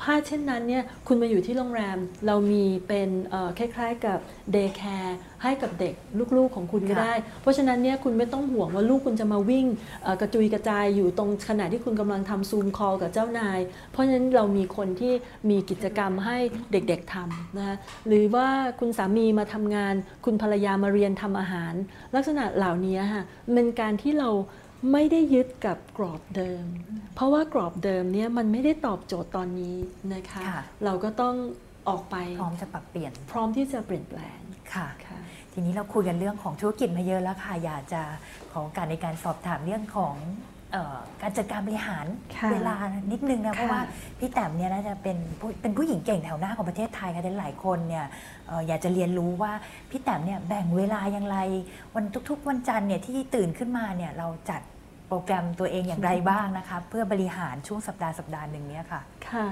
ถ้าเช่นนั้นเนี่ยคุณมาอยู่ที่โรงแรมเรามีเป็นเอ่อคล้ายๆกับ day care ให้กับเด็กลูกๆของคุณก็ค่ะได้ เพราะฉะนั้นเนี่ยคุณไม่ต้องห่วงว่าลูกคุณจะมาวิ่งเอ่อกระจุยกระจายอยู่ตรงขณะที่คุณกำลังทำซูมคอลกับเจ้านาย เพราะฉะนั้นเรามีคนที่มีกิจกรรมให้เด็กๆทำนะคะหรือว่าคุณสามีมาทำงาน คุณภรรยามาเรียนทำอาหาร ลักษณะเหล่านี้ค่ะเป็นการที่เรา ไม่ได้ยึดกับกรอบเดิม เพราะว่ากรอบเดิมเนี่ยมันไม่ได้ตอบโจทย์ตอนนี้นะคะค่ะเราก็ต้องออกไปพร้อมจะปรับเปลี่ยน พร้อมที่จะเปลี่ยนแปลงค่ะค่ะทีนี้เราคุยกันเรื่องของธุรกิจมาเยอะแล้วค่ะ อยากจะขอโอการในการสอบถามเรื่องของเออการจัดการบริหารค่ะเวลานิดนึงนะค่ะเพราะว่าพี่แต้มเนี่ยน่าจะเป็นผู้เป็นผู้หญิงเก่งแถวหน้าของประเทศไทยค่ะหลายคนเนี่ยเอ่ออยากจะเรียนรู้ว่าพี่แต้มเนี่ยแบ่งเวลาอย่างไร วันทุกๆ วันจันทร์เนี่ยที่ตื่นขึ้นมาเนี่ยเราจัด โปรแกรมตัวเองอย่างไรบ้างนะคะ เพื่อบริหารช่วงสัปดาห์สัปดาห์หนึ่งเนี้ยค่ะ ค่ะ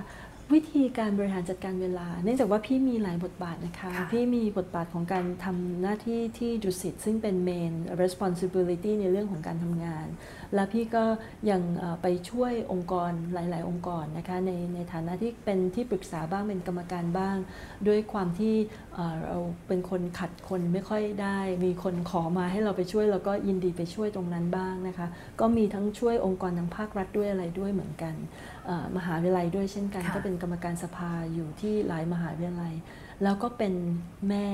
วิธีการบริหารจัดการเวลา เนื่องจากว่าพี่มีหลายบทบาทนะคะค่ะพี่มีบทบาทของการทำหน้าที่ที่ดุสิตซึ่งเป็น main responsibility ในเรื่องของการทำงาน และพี่ก็ยังเอ่อไปช่วยองค์กรหลาย ๆ องค์กรนะคะในในฐานะที่เป็นที่ปรึกษาบ้างเป็นกรรมการบ้าง ด้วยความที่เอ่อเราเป็นคนขัดคนไม่ค่อยได้ มีคนขอมาให้เราไปช่วยเราก็ยินดีไปช่วยตรงนั้นบ้างนะคะ ก็มีทั้งช่วยองค์กรทางภาครัฐด้วยอะไรด้วยเหมือนกันเอ่อมหาวิทยาลัยด้วยเช่นกันค่ะก็เป็นกรรมการสภาอยู่ที่หลายมหาวิทยาลัย แล้วก็เป็นแม่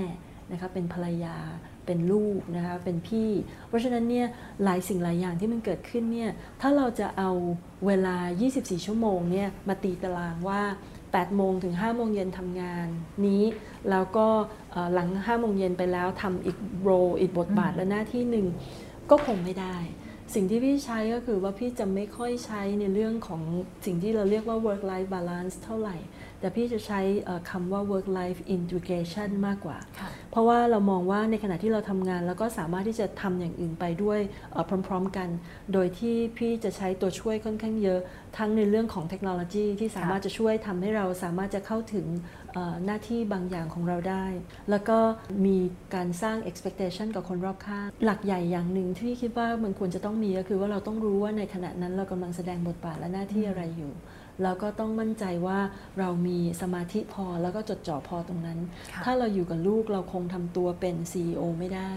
นะคะเป็นภรรยาเป็นลูกนะคะเป็นพี่ เพราะฉะนั้นเนี่ยหลายสิ่งหลายอย่างที่มันเกิดขึ้นเนี่ยถ้าเราจะเอาเวลา 24 ชั่วโมงเนี่ยมาตีตารางว่า 8 โมงถึง 5 โมงเย็นทำงานนี้ แล้วก็เอ่อหลัง 5 โมงเย็นไปแล้วทำอีกโรอีกบทบาทและหน้าที่หนึ่งก็คงไม่ได้ สิ่งที่พี่ใช้ก็คือว่าพี่จะไม่ค่อยใช้ในเรื่องของสิ่งที่เราเรียกว่า work life balance เท่าไหร่ แต่พี่จะใช้เอ่อคำว่า work life integration มากกว่าค่ะเพราะว่าเรามองว่าในขณะที่เราทำงาน แล้วก็สามารถที่จะทำอย่างอื่นไปด้วยเอ่อพร้อม ๆ กัน โดยที่พี่จะใช้ตัวช่วยค่อนข้างเยอะทั้งในเรื่องของเทคโนโลยีที่สามารถจะช่วยทำให้เราสามารถจะเข้าถึงเอ่อหน้าที่บางอย่างของเราได้ แล้วก็มีการสร้าง expectation กับคนรอบข้าง หลักใหญ่อย่างหนึ่งที่คิดว่ามันควรจะต้องมีก็คือว่าเราต้องรู้ว่าในขณะนั้นเรากำลังแสดงบทบาทและหน้าที่อะไรอยู่ แล้วก็ต้องมั่นใจว่าเรามีสมาธิพอแล้วก็จดจ่อพอตรงนั้นค่ะถ้าเราอยู่กับลูกเราคงทำตัวเป็น CEO ไม่ได้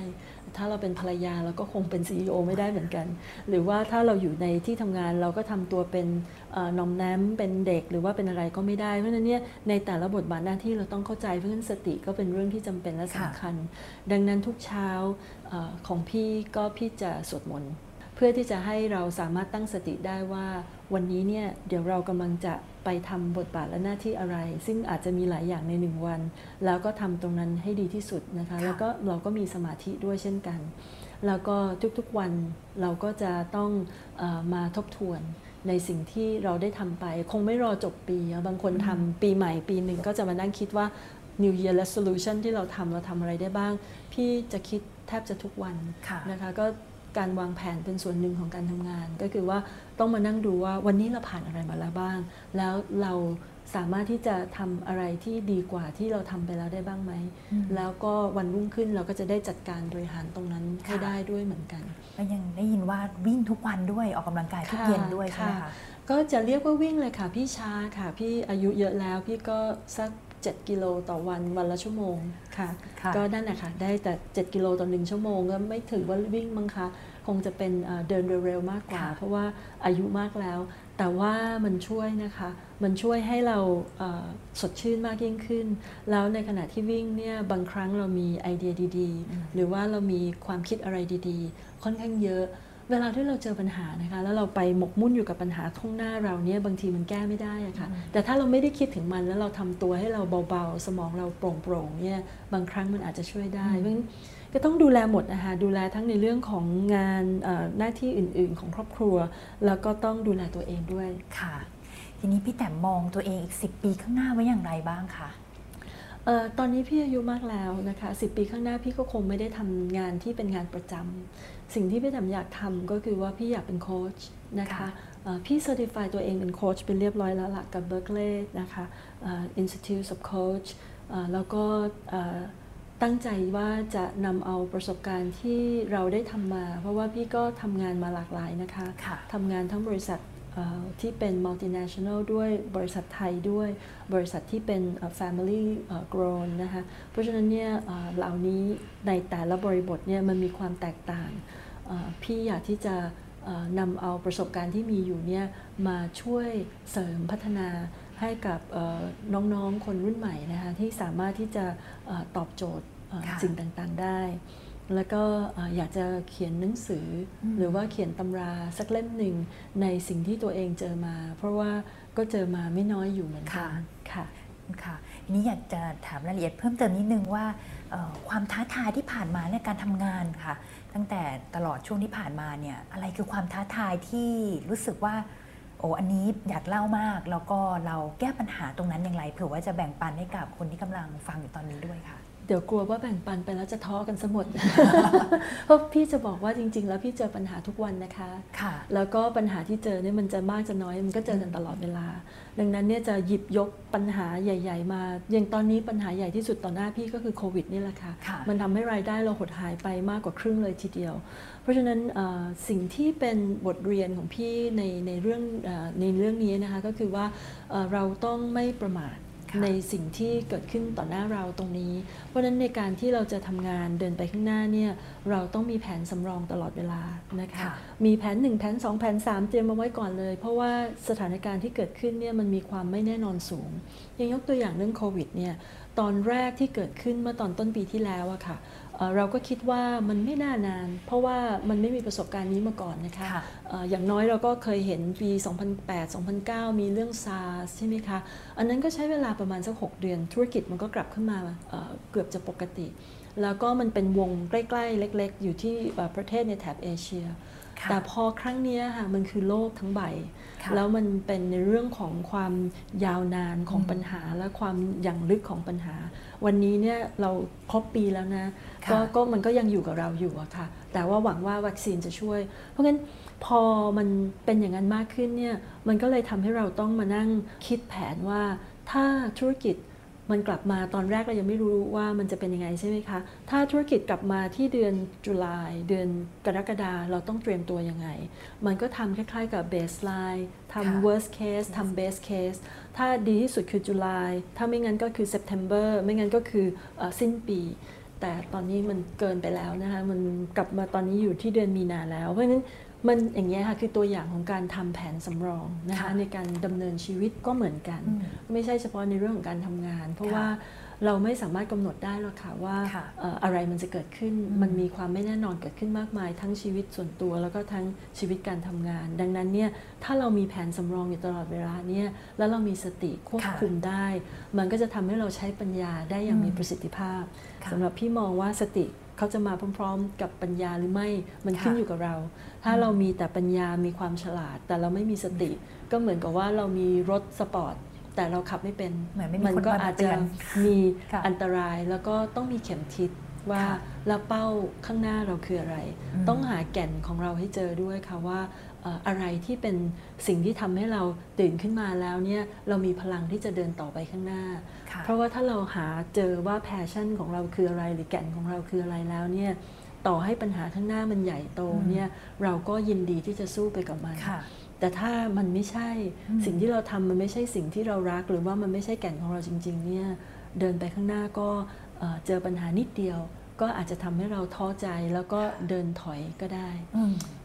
ถ้าเราเป็นภรรยาเราก็คงเป็น CEO ไม่ได้เหมือนกัน หรือว่าถ้าเราอยู่ในที่ทำงานเราก็ทำตัวเป็นเอ่อนอมแนมเป็นเด็กหรือว่าเป็นอะไรก็ไม่ได้ เพราะฉะนั้นเนี่ยในแต่ละบทบาทหน้าที่เราต้องเข้าใจเพราะฉะนั้นสติก็เป็นเรื่องที่จำเป็นและสำคัญ ดังนั้นทุกเช้าเออของพี่ก็พี่จะสวดมนต์เพื่อที่จะให้เราสามารถตั้งสติได้ว่า วันนี้เนี่ยเดี๋ยวเรากำลังจะไปทำบทบาทและหน้าที่อะไร ซึ่งอาจจะมีหลายอย่างในหนึ่งวัน แล้วก็ทำตรงนั้นให้ดีที่สุดนะคะค่ะแล้วก็เราก็มีสมาธิด้วยเช่นกัน แล้วก็ทุกๆวันเราก็จะต้องเออมาทบทวนในสิ่งที่เราได้ทำไป คงไม่รอจบปีอะบางคนทำปีใหม่ปีหนึ่งก็จะมานั่งคิดว่า New Year Resolution ที่เราทำเราทำอะไรได้บ้าง พี่จะคิดแทบจะทุกวันค่ะนะคะก็ การวางแผนเป็นส่วนหนึ่งของการทำงาน ก็คือว่าต้องมานั่งดูว่าวันนี้เราผ่านอะไรมาแล้วบ้าง แล้วเราสามารถที่จะทำอะไรที่ดีกว่าที่เราทำไปแล้วได้บ้างไหมอืมแล้วก็วันรุ่งขึ้นเราก็จะได้จัดการบริหารตรงนั้นให้ค่ะได้ด้วยเหมือนกันก็ยังได้ยินว่าวิ่งทุกวันด้วยออกกำลังกายทุกค่ะเย็นด้วยใช่ไหมค่ะคะก็จะเรียกว่าวิ่งเลยค่ะพี่ช้าค่ะ พี่อายุเยอะแล้วพี่ก็สัก 7 กิโลต่อวันวันละชั่วโมงค่ะค่ะ ก็นั่นแหละค่ะได้แต่ 7 กิโลต่อหนึ่งชั่วโมงก็ไม่ถือว่าวิ่งมั้งคะ คงจะเป็นเอ่อเดินเร็วๆมากกว่าค่ะเพราะว่าอายุมากแล้ว แต่ว่ามันช่วยนะคะ มันช่วยให้เราเอ่อสดชื่นมากยิ่งขึ้น แล้วในขณะที่วิ่งเนี่ยบางครั้งเรามีไอเดียดีอืมๆหรือว่าเรามีความคิดอะไรดีๆ ค่อนข้างเยอะ เวลาที่เราเจอปัญหานะคะ แล้วเราไปหมกมุ่นอยู่กับปัญหาข้างหน้าเราเนี่ยบางทีมันแก้ไม่ได้อะค่ะ แต่ถ้าเราไม่ได้คิดถึงมันแล้วเราทำตัวให้เราเบาๆ สมองเราโปร่งๆเนี่ยบางครั้งมันอาจจะช่วยได้เพราะฉะนั้นก็ต้องดูแลหมดนะคะดูแลทั้งในเรื่องของงานเอ่อหน้าที่อื่น ๆ ของครอบครัว แล้วก็ต้องดูแลตัวเองด้วยค่ะ ทีนี้พี่แต้มมองตัวเองอีก 10 ปีข้างหน้าไว้อย่างไรบ้างคะเอ่อตอนนี้พี่อายุมากแล้วนะคะ10 ปีข้างหน้าพี่ก็คงไม่ได้ทำงานที่เป็นงานประจำ สิ่งที่พี่ทำอยากทำก็คือว่าพี่อยากเป็นโค้ชนะคะค่ะเอ่อพี่ certify ตัวเองเป็นโค้ชเป็นเรียบร้อยแล้วล่ะกับ Berkeley นะคะเอ่อ Institute of Coach เอ่อแล้วก็เอ่อตั้งใจว่าจะนำเอาประสบการณ์ที่เราได้ทำมา เพราะว่าพี่ก็ทำงานมาหลากหลายนะคะค่ะทำงานทั้งบริษัทเอ่อ ที่เป็น multinational ด้วยบริษัทไทยด้วย บริษัทที่เป็นเอ่อ family เอ่อ grown นะคะเพราะฉะนั้นเนี่ยเอ่อเหล่านี้ในแต่ละบริบทเนี่ยมันมีความแตกต่างเอ่อพี่อยากที่จะเอ่อนำเอาประสบการณ์ที่มีอยู่เนี่ยมาช่วยเสริมพัฒนาให้กับเอ่อน้องๆคนรุ่นใหม่นะคะที่สามารถที่จะเอ่อตอบโจทย์เอ่อค่ะสิ่งต่างๆได้ แล้วก็เอ่ออยากจะเขียนหนังสืออมหรือว่าเขียนตำราสักเล่มหนึ่งในสิ่งที่ตัวเองเจอมา เพราะว่าก็เจอมาไม่น้อยอยู่เหมือนกันค่ะค่ะทีนี้อยากจะถามรายละเอียดเพิ่มเติมนิดนึงว่าเอ่อความท้าทายที่ผ่านมาในการทำงานค่ะ ตั้งแต่ตลอดช่วงที่ผ่านมาเนี่ยอะไรคือความท้าทายที่รู้สึกว่าโอ้อันนี้อยากเล่ามาก แล้วก็เราแก้ปัญหาตรงนั้นอย่างไรเผื่อว่าจะแบ่งปันให้กับคนที่กำลังฟังอยู่ตอนนี้ด้วยค่ะเดี๋ยวกลัวว่าแบ่งปันไปแล้วจะท้อกันสมดเพราะพี่จะบอกว่าจริง ๆ แล้วพี่เจอปัญหาทุกวันนะคะค่ะ แล้วก็ปัญหาที่เจอเนี่ยมันจะมากจะน้อยมันก็เจอกันตลอดเวลา ดังนั้นเนี่ยจะหยิบยกปัญหาใหญ่ ๆ มาอย่างตอนนี้ปัญหาใหญ่ที่สุดต่อหน้าพี่ก็คือโควิดนี่แหละค่ะค่ะมันทำให้รายได้เราหดหายไปมากกว่าครึ่งเลยทีเดียว เพราะฉะนั้นเอ่อสิ่งที่เป็นบทเรียนของพี่ในในเรื่องเออในเรื่องนี้นะคะก็คือว่าเอ่อเราต้องไม่ประมาทค่ะ ในสิ่งที่เกิดขึ้นต่อหน้าเราตรงนี้ เพราะฉะนั้นในการที่เราจะทำงานเดินไปข้างหน้าเนี่ยเราต้องมีแผนสำรองตลอดเวลานะคะค่ะมีแผน 1 แผน 2 แผน 3 เตรียมมาไว้ก่อนเลย เพราะว่าสถานการณ์ที่เกิดขึ้นเนี่ยมันมีความไม่แน่นอนสูงอย่างยกตัวอย่างเรื่องโควิดเนี่ยตอนแรกที่เกิดขึ้นเมื่อตอนต้นปีที่แล้วอะค่ะ เอ่อเราก็คิดว่ามันไม่น่านาน เพราะว่ามันไม่มีประสบการณ์นี้มาก่อนนะคะค่ะเอ่ออย่างน้อยเราก็เคยเห็นปี 2008 2009 มีเรื่อง SARS ใช่ไหมคะ อันนั้นก็ใช้เวลาประมาณสัก 6 เดือน ธุรกิจมันก็กลับขึ้นมาเอ่อเกือบจะปกติ แล้วก็มันเป็นวงใกล้ๆ เล็กๆ อยู่ที่เอ่อประเทศในแถบเอเชียค่ะแต่พอครั้งเนี้ยค่ะมันคือโลกทั้งใบค่ะ แล้วมันเป็นในเรื่องของความยาวนานของอืมปัญหาและความอย่างลึกของปัญหา วันนี้เนี่ยเราครบปีแล้วนะค่ะก็ก็มันก็ยังอยู่กับเราอยู่อะค่ะ แต่ว่าหวังว่าวัคซีนจะช่วย เพราะงั้นพอมันเป็นอย่างนั้นมากขึ้นเนี่ยมันก็เลยทำให้เราต้องมานั่งคิดแผนว่าถ้าธุรกิจ มันกลับมาตอนแรกเรายังไม่รู้ว่ามันจะเป็นยังไงใช่ไหมคะ ถ้าธุรกิจกลับมาที่เดือนจุลายเดือนกรกฎาเราต้องเตรียมตัวยังไง มันก็ทำคล้ายๆกับ baseline ค่ะทำ worst case ทำ best case ถ้าดีที่สุดคือจุลายถ้าไม่งั้นก็คือ September ไม่งั้นก็คือเออสิ้นปี แต่ตอนนี้มันเกินไปแล้วนะคะมันกลับมาตอนนี้อยู่ที่เดือนมีนาแล้ว เพราะฉะนั้นมันอย่างเงี้ยค่ะคือตัวอย่างของการทำแผนสำรองนะคะค่ะในการดำเนินชีวิตก็เหมือนกันอืมไม่ใช่เฉพาะในเรื่องของการทำงาน เพราะค่ะว่าเราไม่สามารถกำหนดได้หรอกค่ะว่าค่ะเอ่ออะไรมันจะเกิดขึ้นอืมมันมีความไม่แน่นอนเกิดขึ้นมากมาย ทั้งชีวิตส่วนตัว แล้วก็ทั้งชีวิตการทำงาน ดังนั้นเนี่ยถ้าเรามีแผนสำรองอยู่ตลอดเวลาเนี่ยแล้วเรามีสติควบค่ะคุมได้ มันก็จะทำให้เราใช้ปัญญาได้อย่างอืมมีประสิทธิภาพค่ะ สำหรับพี่มองว่าสติเขาจะมาพร้อม ๆ กับปัญญาหรือไม่มันค่ะขึ้นอยู่กับเรา ถ้าเรามีแต่ปัญญามีความฉลาด แต่เราไม่มีสติ ก็เหมือนกับว่าเรามีรถสปอร์ตแต่เราขับไม่เป็นเหมือนไม่มีคนก็มาอาจเตืจะอนมีค่ะอันตรายแล้วก็ต้องมีเข็มทิศว่าค่ะแล้วเป้าข้างหน้าเราคืออะไรอืมต้องหาแก่นของเราให้เจอด้วยค่ะว่าเอ่ออะไรที่เป็นสิ่งที่ทำให้เราตื่นขึ้นมาแล้วเนี่ยเรามีพลังที่จะเดินต่อไปข้างหน้าค่ะเพราะว่าถ้าเราหาเจอว่าแพชชั่นของเราคืออะไรหรือแก่นของเราคืออะไรแล้วเนี่ยต่อให้ปัญหาข้างหน้ามันใหญ่โตอืมเนี่ยเราก็ยินดีที่จะสู้ไปกับมันค่ะแต่ถ้ามันไม่ใช่อืมสิ่งที่เราทำมันไม่ใช่สิ่งที่เรารัก หรือว่ามันไม่ใช่แก่นของเราจริงๆเนี่ยเดินไปข้างหน้าก็เอ่อเจอปัญหานิดเดียว ก็อาจจะทำให้เราท้อใจแล้วก็เดินถอยก็ได้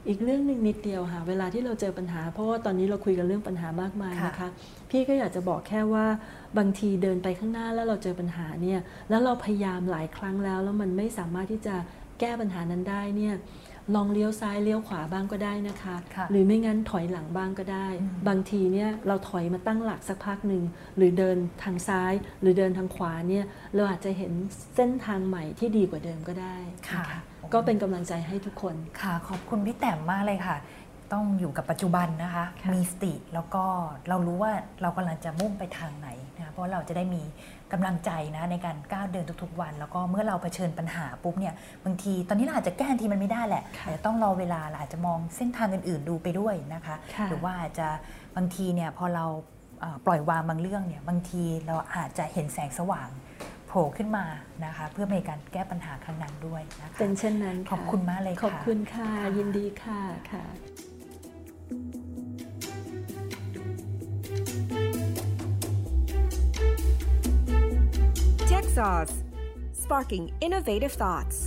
อืมอีกเรื่องหนึ่งนิดเดียวค่ะ เวลาที่เราเจอปัญหา เพราะว่าตอนนี้เราคุยกันเรื่องปัญหามากมายค่ะนะคะ พี่ก็อยากจะบอกแค่ว่าบางทีเดินไปข้างหน้าแล้วเราเจอปัญหาเนี่ย แล้วเราพยายามหลายครั้งแล้ว แล้วมันไม่สามารถที่จะแก้ปัญหานั้นได้เนี่ย ลองเลี้ยวซ้ายเลี้ยวขวาบ้างก็ได้นะคะค่ะหรือไม่งั้นถอยหลังบ้างก็ได้อืมบางทีเนี่ยเราถอยมาตั้งหลักสักพักหนึ่งหรือเดินทางซ้าย หรือเดินทางขวาเนี่ยเราอาจจะเห็นเส้นทางใหม่ที่ดีกว่าเดิมก็ได้ค่ะน ก็เป็นกำลังใจให้ทุกคนค่ะ ขอบคุณพี่แต้มมากเลยค่ะ ต้องอยู่กับปัจจุบันนะคะค่ะมีสติแล้วก็เรารู้ว่าเรากำลังจะมุ่งไปทางไหนนะคะเพราะเราจะได้มีกำลังใจนะในการก้าวเดินทุกๆวัน แล้วก็เมื่อเราเผชิญปัญหาปุ๊บเนี่ยบางทีตอนนี้เราอาจจะแก้ทันทีมันไม่ได้แหละค่ะแต่ต้องรอเวลาเราอาจจะมองเส้นทางอื่นๆดูไปด้วยนะคะค่ะหรือว่าอาจจะบางทีเนี่ยพอเราเอ่อปล่อยวางบางเรื่องเนี่ยบางทีเราอาจจะเห็นแสงสว่างโผล่ขึ้นมานะคะ เพื่อในการแก้ปัญหาครั้งนั้นด้วยนะคะเป็นเช่นนั้นค่ะขอบคุณมากเลยค่ะขอบคุณค่ะค่ะ ยินดีค่ะค่ะ Tech Sauce, sparking innovative thoughts.